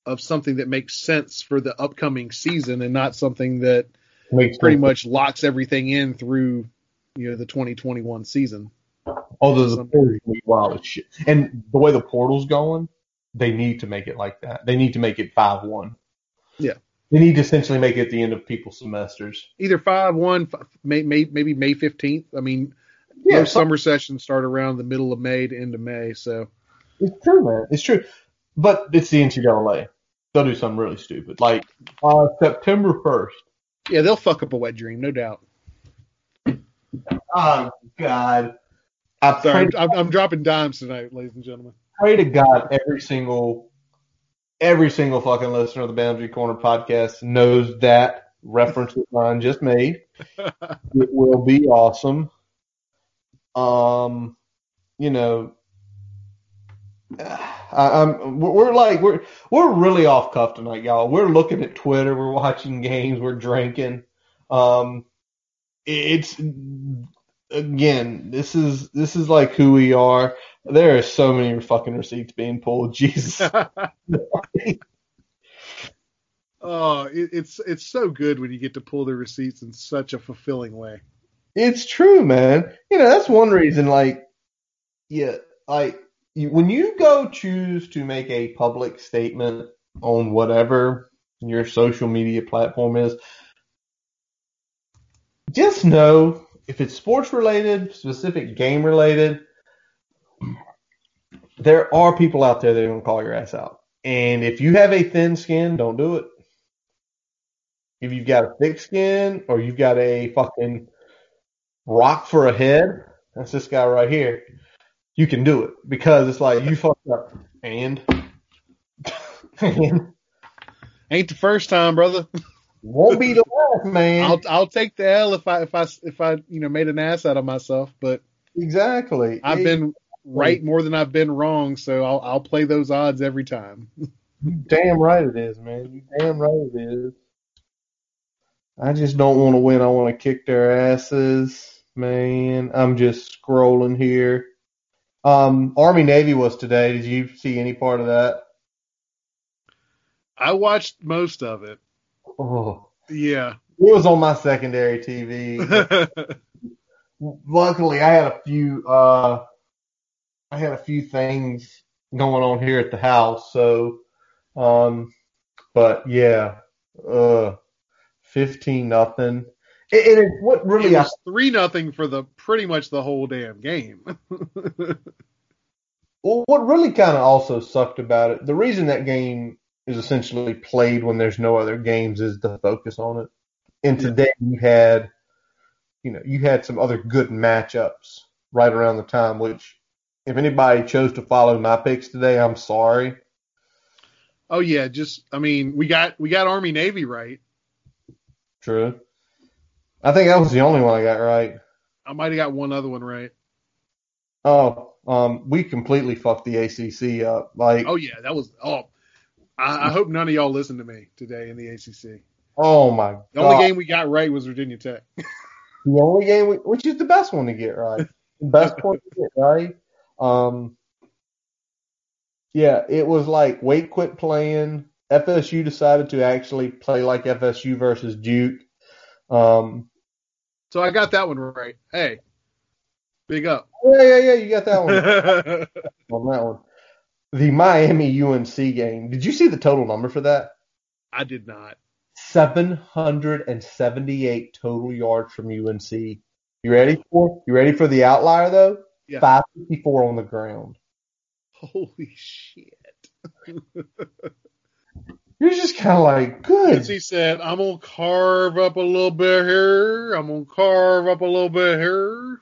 of something that makes sense for the upcoming season, and not something that Makes pretty sense. much locks everything in through you know the 2021 season. Although the wild as shit. And the way the portal's going, they need to make it like that. They need to make it five one. Yeah. They need to essentially make it the end of people's semesters. Either five one, may, may, maybe May 15th. I mean, Yeah, most summer sessions start around the middle of May to end of May, so It's true, man. It's true. But it's the NCAA. They'll do something really stupid. Like uh, September first. yeah, they'll fuck up a wet dream, no doubt. Oh God. I Sorry, I'm, I'm dropping dimes tonight, ladies and gentlemen. pray to God every single every single fucking listener of the Boundary Corner podcast knows that reference that Ryan just made. it will be awesome. Um, you know, I, I'm we're like we're we're really off cuff tonight, y'all. We're looking at Twitter, we're watching games, we're drinking. Um, it's again, this is this is like who we are. There are so many fucking receipts being pulled. Jesus. oh, it, it's it's so good when you get to pull the receipts in such a fulfilling way. It's true, man. You know, that's one reason, like, yeah, like, when you go choose to make a public statement on whatever your social media platform is, just know if it's sports related, specific game related, there are people out there that are going to call your ass out. And if you have a thin skin, don't do it. If you've got a thick skin or you've got a fucking rock for a head, that's this guy right here. You can do it because it's like you fucked up and and Ain't the first time, brother. won't be the last, man. I'll I'll take the L if I if I if I you know made an ass out of myself, but exactly. I've been right more than I've been wrong, so I'll I'll play those odds every time. You damn right it is, man. You damn right it is. I just don't want to win. I want to kick their asses, man. I'm just scrolling here. Um, Army Navy was today. Did you see any part of that? I watched most of it. Oh, Yeah. it was on my secondary TV. Luckily, I had a few. Uh, I had a few things going on here at the house, so. Um, but yeah, uh, fifteen nothing. And it's what really I was three nothing for the pretty much the whole damn game. Well, what really kind of also sucked about it, the reason that game is essentially played when there's no other games is the focus on it. And Yeah. today you had, you know, you had some other good matchups right around the time, which if anybody chose to follow my picks today, I'm sorry. oh yeah, just I mean we got we got Army Navy right. True. I think that was the only one I got right. I might have got one other one right. Oh, um, we completely fucked the ACC up. Like, Oh yeah, that was oh. I, I hope none of y'all listened to me today in the ACC. oh my god. The only game we got right was Virginia Tech. The only game, we, which is the best one to get right, the best one to get right. Um, yeah, it was like Wake quit playing. FSU decided to actually play like FSU versus Duke. Um, So I got that one right. Hey, big up. yeah, yeah, yeah, you got that one on that one. The Miami UNC game. Did you see the total number for that? I did not. 778 total yards from UNC. You ready for? You ready for the outlier though? Yeah. 554 on the ground. Holy shit. You're just kind of like, good. He said, I'm going to carve up a little bit here. I'm going to carve up a little bit here.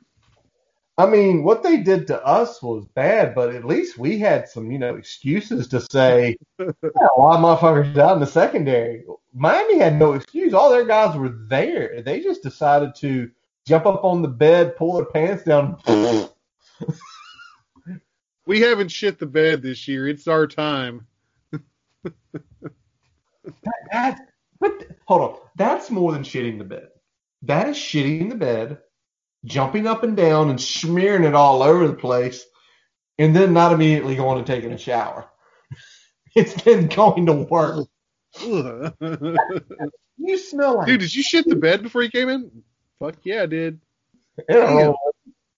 I mean, what they did to us was bad, but at least we had some, you know, excuses to say, yeah, a lot of motherfuckers out in the secondary. Miami had no excuse. All their guys were there. They just decided to jump up on the bed, pull their pants down. We haven't shit the bed this year. It's our time. That, but hold on, that's more than shitting the bed. That is shitting the bed, jumping up and down and smearing it all over the place, and then not immediately going and taking a shower. It's then going to work. You smell like Dude, did you shit the bed before you came in? Fuck yeah, I did. and I rolled,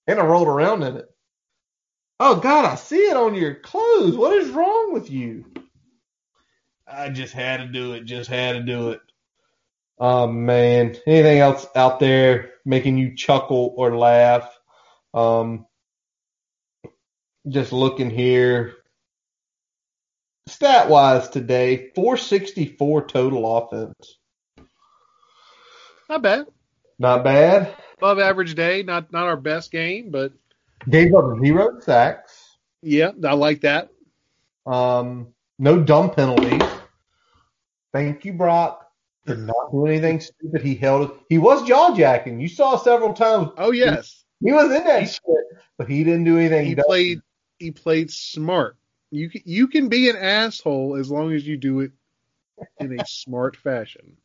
and I rolled around in it. Oh God, I see it on your clothes. What is wrong with you? I just had to do it. Just had to do it. Oh man, anything else out there making you chuckle or laugh? Um, just looking here. Stat wise today, 464 total offense. Not bad. Not bad. Above average day. Not not our best game, but Gave up zero sacks. yeah, I like that. Um, no dumb penalties. Thank you, Brock. Did not do anything stupid. He held it. He was jaw jacking. You saw several times. Oh yes. He was in that shit, but he didn't do anything. He dumb. played he played smart. You can, you can be an asshole as long as you do it in a smart fashion.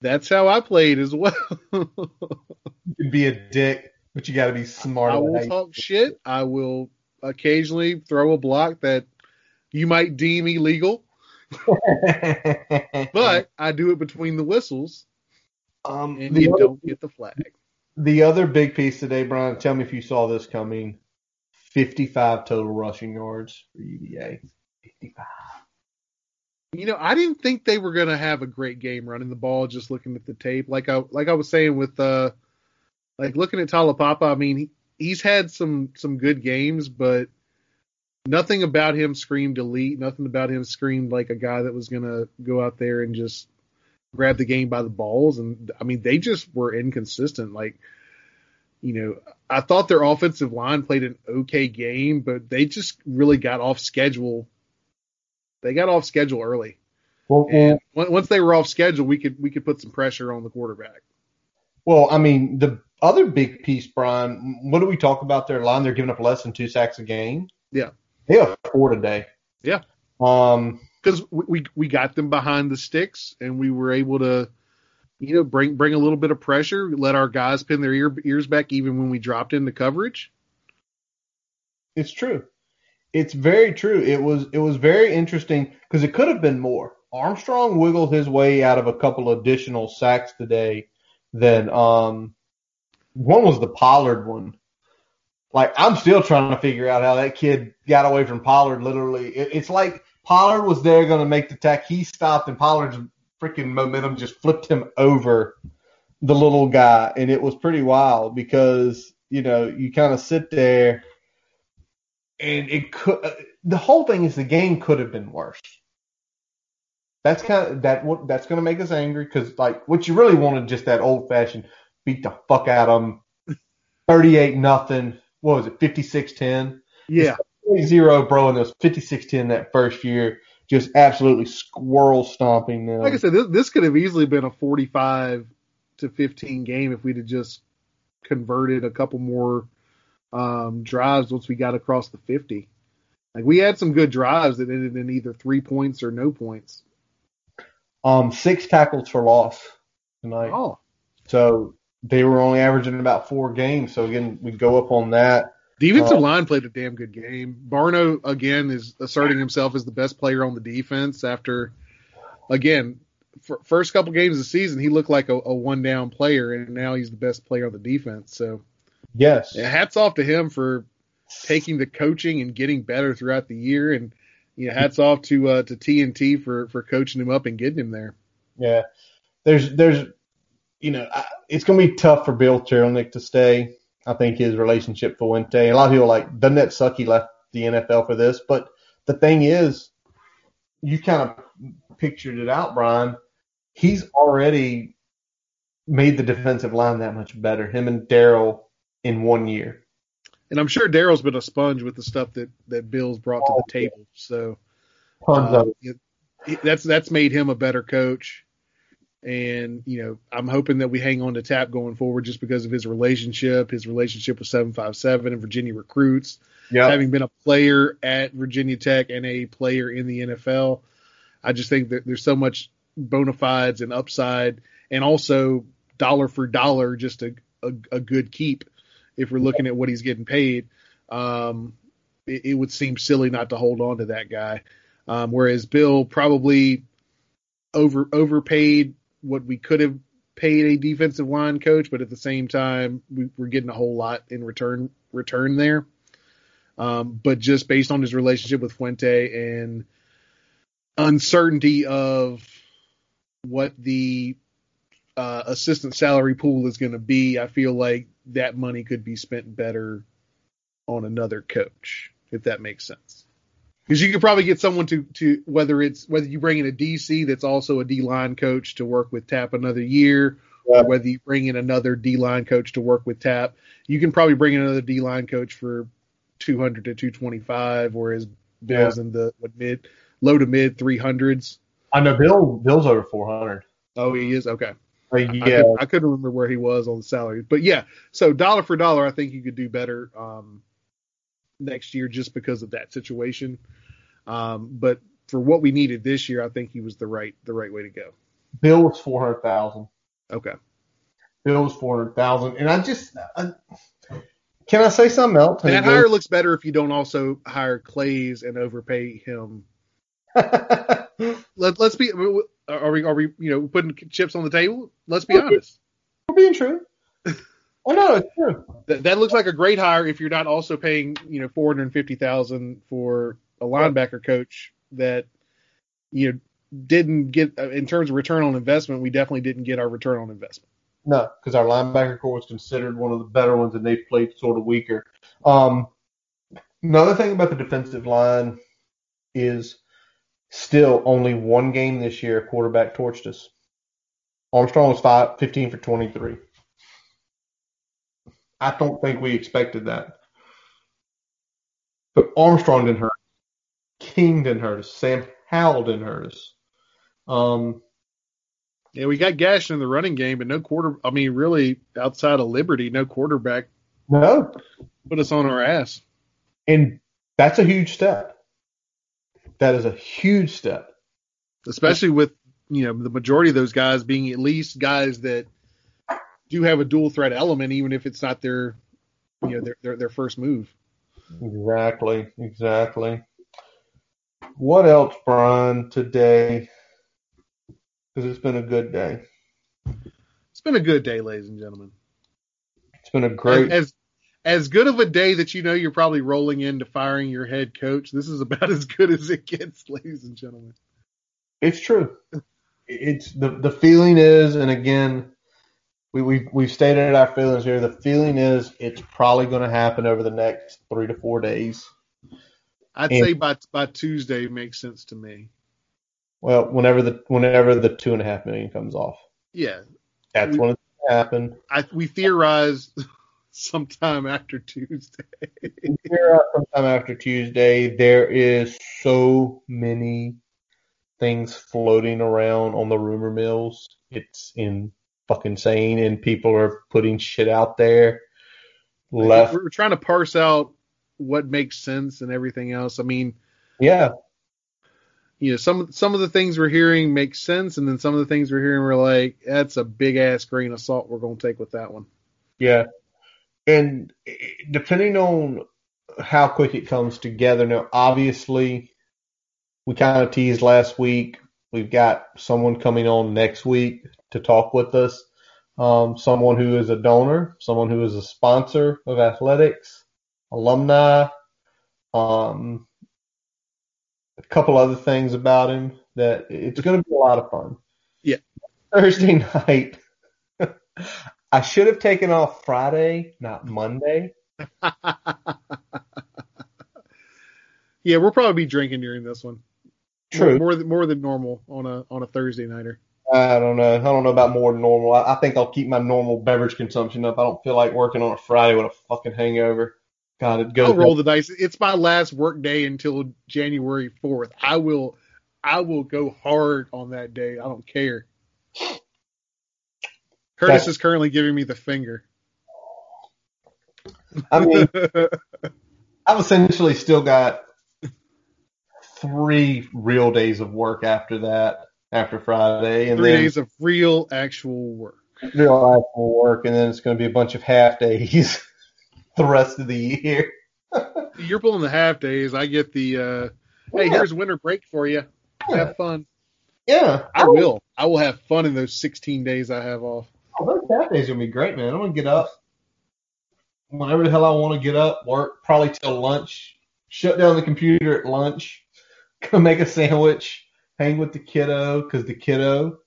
That's how I played as well. You can be a dick, but you got to be smart. I will talk shit. I will occasionally throw a block that you might deem illegal, but I do it between the whistles um, and the, you other, don't get the flag. the other big piece today, Brian. Tell me if you saw this coming. Fifty-five total rushing yards for UVA. Fifty-five. You know, I didn't think they were going to have a great game running the ball. Just looking at the tape, like I like I was saying with uh, like looking at Taulapapa. I mean, he, he's had some some good games, but nothing about him screamed elite. Nothing about him screamed like a guy that was going to go out there and just grab the game by the balls. And I mean, they just were inconsistent. Like, you know, I thought their offensive line played an okay game, but they just really got off schedule. They got off schedule early. Well, And once they were off schedule, we could we could put some pressure on the quarterback. well, I mean, the other big piece, Brian, what do we talk about their line? They're giving up less than two sacks a game. Yeah. They have four today. Yeah. Um, because we, we we got them behind the sticks and we were able to you know bring bring a little bit of pressure let our guys pin their ear, ears back even when we dropped into coverage It's true. It's very true. It was it was very interesting because it could have been more. Armstrong wiggled his way out of a couple additional sacks today. Than um, one was the Pollard one. Like I'm still trying to figure out how that kid got away from Pollard. Literally, it, it's like Pollard was there going to make the tack. He stopped, and Pollard's freaking momentum just flipped him over the little guy, and it was pretty wild because you know you kind of sit there and it could. uh, The whole thing is the game could have been worse. That's kind of that. That's going to make us angry because like what you really wanted just that old fashioned beat the fuck out of them, thirty eight nothing. What was it, 56-10? yeah Zero, bro, and it was 56-10 that first year. Just absolutely squirrel stomping them. like i said this, this could have easily been a 45 to 15 game if we'd have just converted a couple more um, drives once we got across the 50 like we had some good drives that ended in either three points or no points um, six tackles for loss tonight. oh So they were only averaging about four games. So again, we go up on that. Defensive Uh, line played a damn good game. Barno again is asserting himself as the best player on the defense after, again, first couple games of the season he looked like a, a one down player, and now he's the best player on the defense. So Yes. yeah, hats off to him for taking the coaching and getting better throughout the year, and you know, hats off to uh, to TNT for for coaching him up and getting him there. Yeah. There's, there's, you know, I, it's going to be tough for Bill Teerlinck to stay. I think his relationship Fuente, a lot of people are like, doesn't that suck he left the NFL for this? But the thing is, you kind of pictured it out, Brian. He's already made the defensive line that much better. Him and Daryl in one year. And I'm sure Daryl's been a sponge with the stuff that that Bill's brought to the table. So Uh, it- it- that's that's made him a better coach. And you know, I'm hoping that we hang on to Tapp going forward, just because of his relationship, his relationship with 757 and Virginia recruits, yeah. having been a player at Virginia Tech and a player in the NFL. I just think that there's so much bona fides and upside, and also dollar for dollar, just a a, a good keep. If we're looking at what he's getting paid, um, it, it would seem silly not to hold on to that guy. Um, whereas Bill probably over overpaid what we could have paid a defensive line coach, but at the same time we, we're getting a whole lot in return return there. Um, but just based on his relationship with Fuente and uncertainty of what the uh, assistant salary pool is going to be, I feel like that money could be spent better on another coach, if that makes sense. Because you could probably get someone to, to whether it's whether you bring in a DC that's also a D line coach to work with Tapp another year, Yeah. or whether you bring in another D line coach to work with Tapp, you can probably bring in another D line coach for 200 to 225, whereas Bill's in the mid low to mid 300s. I know Bill. Bill's over 400. Oh, he is okay. Uh, I, yeah. couldn't, I couldn't remember where he was on the salary, but yeah. So dollar for dollar, I think you could do better um, next year just because of that situation. Um, but for what we needed this year, I think he was the right the right way to go. Bill was 400,000. Okay. Bill was 400,000. And I just, I, can I say something else? That hire looks better if you don't also hire Claeys and overpay him. Let, let's be are we are we you know putting chips on the table? Let's be honest. We're being true. Oh no, it's true. That, that looks like a great hire if you're not also paying you know four hundred fifty thousand for a linebacker coach that you know didn't get uh, in terms of return on investment. We definitely didn't get our return on investment. No, because our linebacker core was considered one of the better ones, and they played sort of weaker. Um, Another thing about the defensive line is still only one game this year quarterback torched us. Armstrong was five, 15 for 23. I don't think we expected that. But Armstrong didn't hurt. King didn't hurt us. Sam Howell didn't hurt us. Um, Yeah, we got gashed in the running game, but no quarter. I mean, really, outside of Liberty, no quarterback no, put us on our ass. and that's a huge step. That is a huge step. especially with you know the majority of those guys being at least guys that do have a dual threat element, even if it's not their you know their their, their first move. Exactly, exactly. What else, Brian, today? Because it's been a good day. It's been a good day, ladies and gentlemen. It's been a great. As as good of a day that you know you're probably rolling into firing your head coach. This is about as good as it gets, ladies and gentlemen. It's true. It's the the feeling is, and again, we we we've stated our feelings here. The feeling is it's probably going to happen over the next three to four days. I'd And- say by by Tuesday makes sense to me. Well, whenever the whenever the two and a half million comes off, Yeah, that's We- when it's going to happen. I we theorize sometime after Tuesday. Sometime after Tuesday, there is so many things floating around on the rumor mills. It's in fucking insane, and people are putting shit out there. Left, We're trying to parse out what makes sense and everything else. I mean, yeah, you know, some some of the things we're hearing make sense, and then some of the things we're hearing we're like, that's a big ass grain of salt we're gonna take with that one. yeah. And depending on how quick it comes together, now obviously, we kind of teased last week. We've got someone coming on next week to talk with us. Um, someone who is a donor, someone who is a sponsor of athletics, alumni, um, a couple other things about him that it's going to be a lot of fun. Yeah. Thursday night, I should have taken off Friday, not Monday. Yeah, we'll probably be drinking during this one. True. More than more than normal on a on a Thursday nighter. I don't know. I don't know about more than normal. I, I think I'll keep my normal beverage consumption up. I don't feel like working on a Friday with a fucking hangover. God, it goes. I'll roll the dice. It's my last work day until January fourth. I will I will go hard on that day. I don't care. Curtis That- is currently giving me the finger. I mean, I've essentially still got three real days of work after that, after Friday, and Three then days of real actual work. real actual work, and then it's going to be a bunch of half days the rest of the year. You're pulling the half days. I get the uh hey, here's winter break for you. Have fun. Yeah, I will. I will have fun in those 16 days I have off. Oh, those half days are gonna be great, man. I'm gonna get up whenever the hell I want to get up, work probably till lunch, shut down the computer at lunch, go make a sandwich, hang with the kiddo because the kiddo.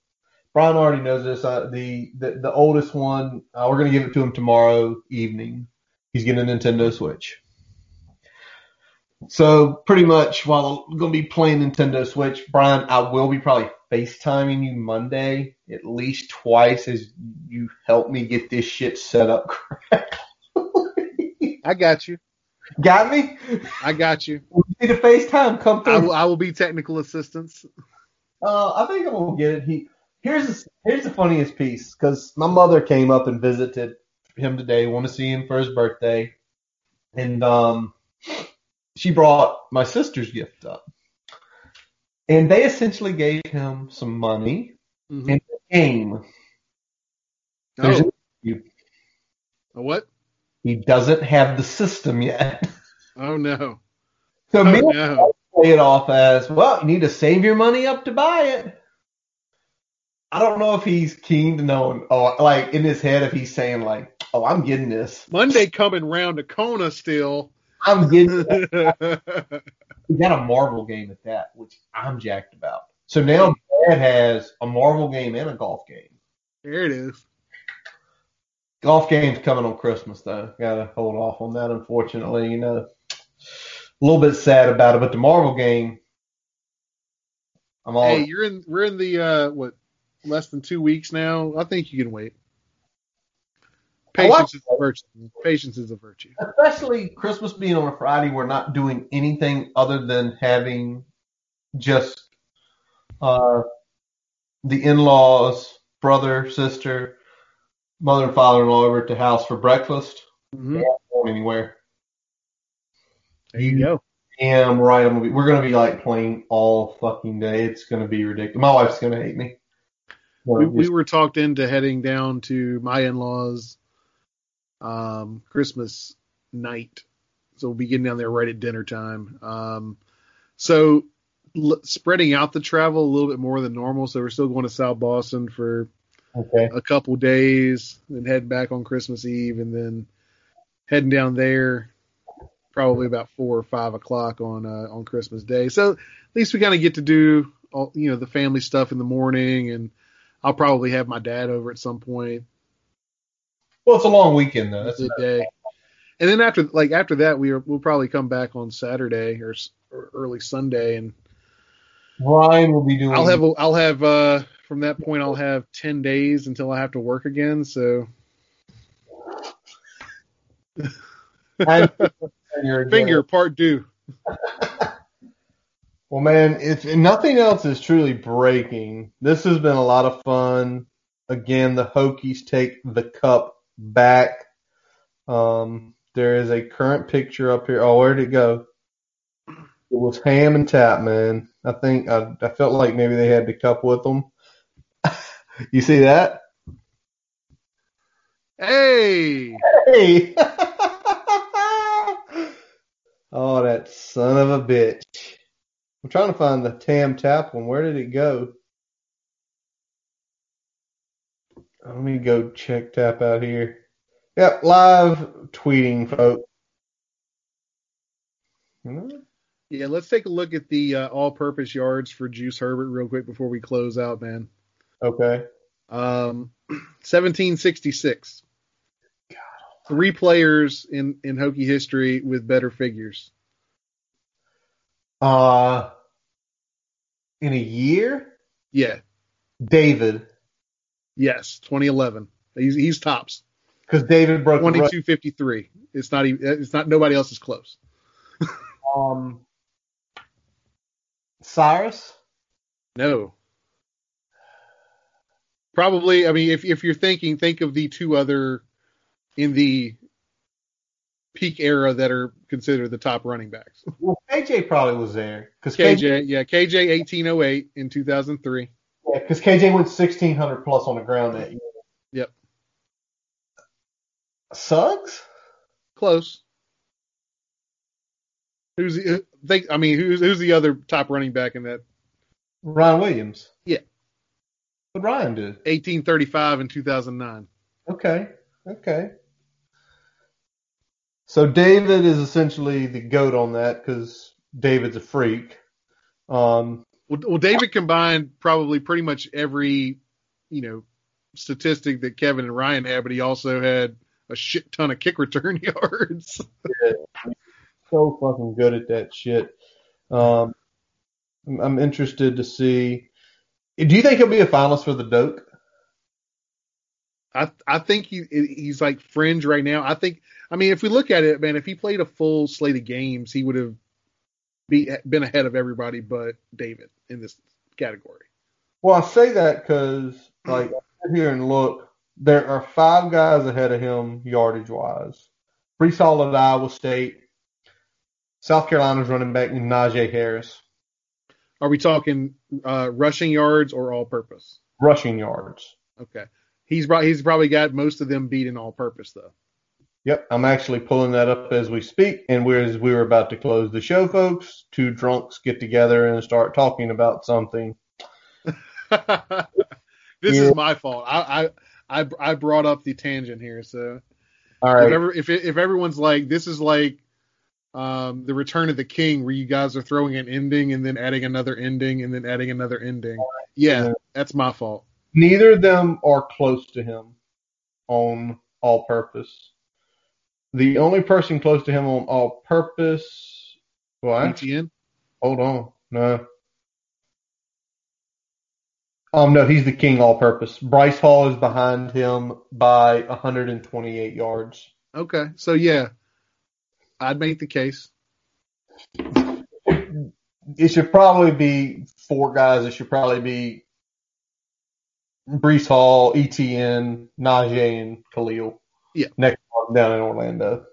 Brian already knows this. Uh, the, the the oldest one, uh, we're gonna give it to him tomorrow evening. He's getting a Nintendo Switch. So pretty much while I'm gonna be playing Nintendo Switch, Brian, I will be probably FaceTiming you Monday at least twice as you help me get this shit set up correctly. I got you. Got me? I got you. We need a FaceTime come I through. will, I will be technical assistance. Uh, I think I'm gonna get it. He here's the, here's the funniest piece because my mother came up and visited him today. Want to see him for his birthday, and um, she brought my sister's gift up, and they essentially gave him some money Mhm. and a game. Oh, you. a what? He doesn't have the system yet, Oh no. so Oh me no. play it off as well. You need to save your money up to buy it. I don't know if he's keen to know, oh, like in his head, if he's saying like, "Oh, I'm getting this. Monday coming round to Kona still. I'm getting." He got a Marvel game at that, which I'm jacked about. So now Dad has a Marvel game and a golf game. There it is. Golf game's coming on Christmas though. Got to hold off on that, unfortunately. You know, a little bit sad about it. But the Marvel game, I'm all Hey, you're in. We're in the uh, what less than two weeks now. I think you can wait. Patience is a virtue. Patience is a virtue. especially Christmas being on a Friday, we're not doing anything other than having just uh, the in-laws, brother, sister, mother, and father-in-law over at the house for breakfast. Mhm. We're not going anywhere. There you go. And I'm right. I'm gonna be, we're gonna be like playing all fucking day. It's gonna be ridiculous. My wife's gonna hate me. We, we were talked into heading down to my in-laws um, Christmas night, so we'll be getting down there right at dinner time. Um, so l- spreading out the travel a little bit more than normal. So we're still going to South Boston for okay. a couple days, then heading back on Christmas Eve, and then heading down there probably about four or five o'clock on uh, on Christmas Day. So at least we kind of get to do all you know the family stuff in the morning, and I'll probably have my dad over at some point Well, it's a long weekend though. That's a day. And then after like after that, we are, we'll probably come back on Saturday or, or early Sunday, and Ryan will be doing. I'll have a, I'll have uh from that point I'll have ten days until I have to work again. So And- and you're- finger part due. Well, man, if nothing else is truly breaking, this has been a lot of fun. Again, the Hokies take the cup back. Um, there is a current picture up here. Oh, where'd it go? It was Ham and Tapp, man. I think I, I felt like maybe they had the cup with them. You see that? Hey, Hey! oh, that son of a bitch. I'm trying to find the Tam Tapp one. Where did it go? Let me go check Tapp out here. Yep, live tweeting, folks. Yeah, let's take a look at the uh, all-purpose yards for Juice Herbert real quick before we close out, man. Okay. Um, 1766. Three players in in Hokie history with better figures. Uh, in a year, Yeah, David, yes, 2011. He's he's tops. because David broke 2253. It's not even. It's not. Nobody else is close. Um, Cyrus. No. Probably. I mean, if if you're thinking, think of the two other in the peak era that are considered the top running backs. Well, KJ probably was there because KJ, KJ, yeah, KJ 1808 in 2003. Yeah, because KJ went 1600 plus on the ground that year. Yep. Suggs? Close. Who's the, uh, think? I mean, who's who's the other top running back in that Ryan Williams. Yeah. What Ryan did. 1835 and 2009? Okay. Okay. So David is essentially the goat on that because David's a freak. Um, Well, well, David combined probably pretty much every, you know, statistic that Kevin and Ryan had, but he also had a shit ton of kick return yards. yeah. so fucking good at that shit. Um, I'm, I'm interested to see. Do you think he'll be a finalist for the Doak? I I think he he's like fringe right now. I think I mean if we look at it, man, if he played a full slate of games, he would have be been ahead of everybody but David in this category. Well, I say that because, like, I sit here and look. There are five guys ahead of him yardage wise. Pretty solid Iowa State. South Carolina's running back Najee Harris. Are we talking uh, rushing yards or all purpose? Rushing yards. Okay. He's probably he's probably got most of them beat in all purpose though. Yep, I'm actually pulling that up as we speak. And we're, as we were about to close the show, folks, two drunks get together and start talking about something. this Yeah. is my fault. I, I I brought up the tangent here. So All if ever, if if everyone's like this is like um the Return of the King where you guys are throwing an ending and then adding another ending and then adding another ending. Yeah, Yeah. that's my fault. Neither of them are close to him on all purpose. The only person close to him on all purpose What? ETN? Hold on. No. Um, no, he's the king all purpose. Breece Hall is behind him by 128 yards. Okay, so yeah, I'd make the case. It should probably be four guys. It should probably be Breece Hall, ETN, Najee, and Khalil. Yeah. Next one down in Orlando.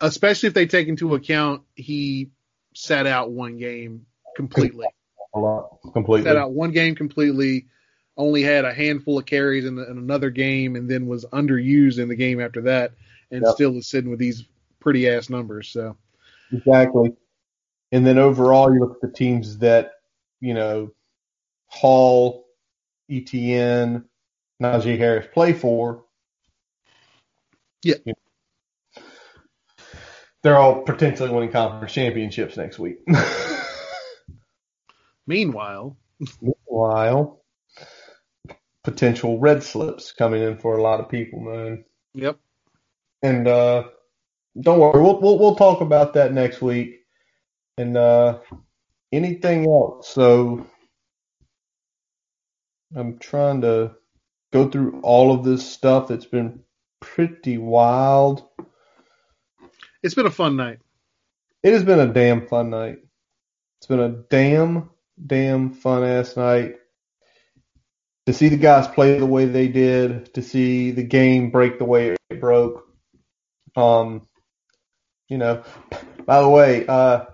Especially if they take into account he sat out one game completely. A lot. Completely. Sat out one game completely. Only had a handful of carries in, the, in another game, and then was underused in the game after that, and Yep. still is sitting with these pretty ass numbers. So Exactly. And then overall, you look at the teams that, you know, Hall, ETN, Najee Harris play for. Yeah. You know, they're all potentially winning conference championships next week. meanwhile, Meanwhile, potential red slips coming in for a lot of people, man. yep, And uh, don't worry, we'll, we'll we'll talk about that next week. And uh, anything else? So I'm trying to go through all of this stuff that's been pretty wild. it's been a fun night. It has been a damn fun night. It's been a damn, damn fun ass night. To see the guys play the way they did, to see the game break the way it broke. Um, you know, by the way, uh,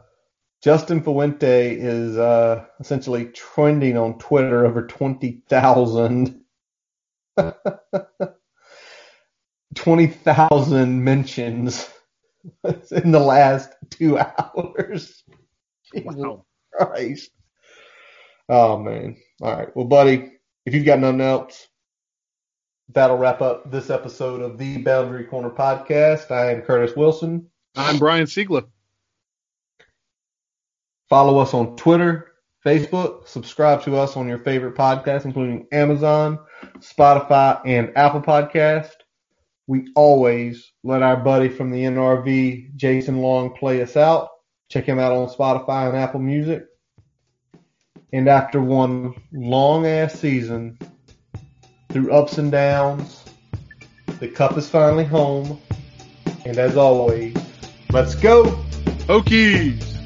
Justin Fuente is uh, essentially trending on Twitter over 20,000 20,000 mentions in the last two hours. Jesus Wow. Christ. Oh man. All right. Well, buddy, if you've got nothing else, that'll wrap up this episode of the Boundary Corner podcast. I am Curtis Wilson. I'm Brian Siegler. Follow us on Twitter, Facebook. Subscribe to us on your favorite podcast, including Amazon, Spotify, and Apple Podcast. We always let our buddy from the NRV, Jason Long, play us out. Check him out on Spotify and Apple Music. And after one long ass season, through ups and downs, the cup is finally home. And as always, let's go. Hokies.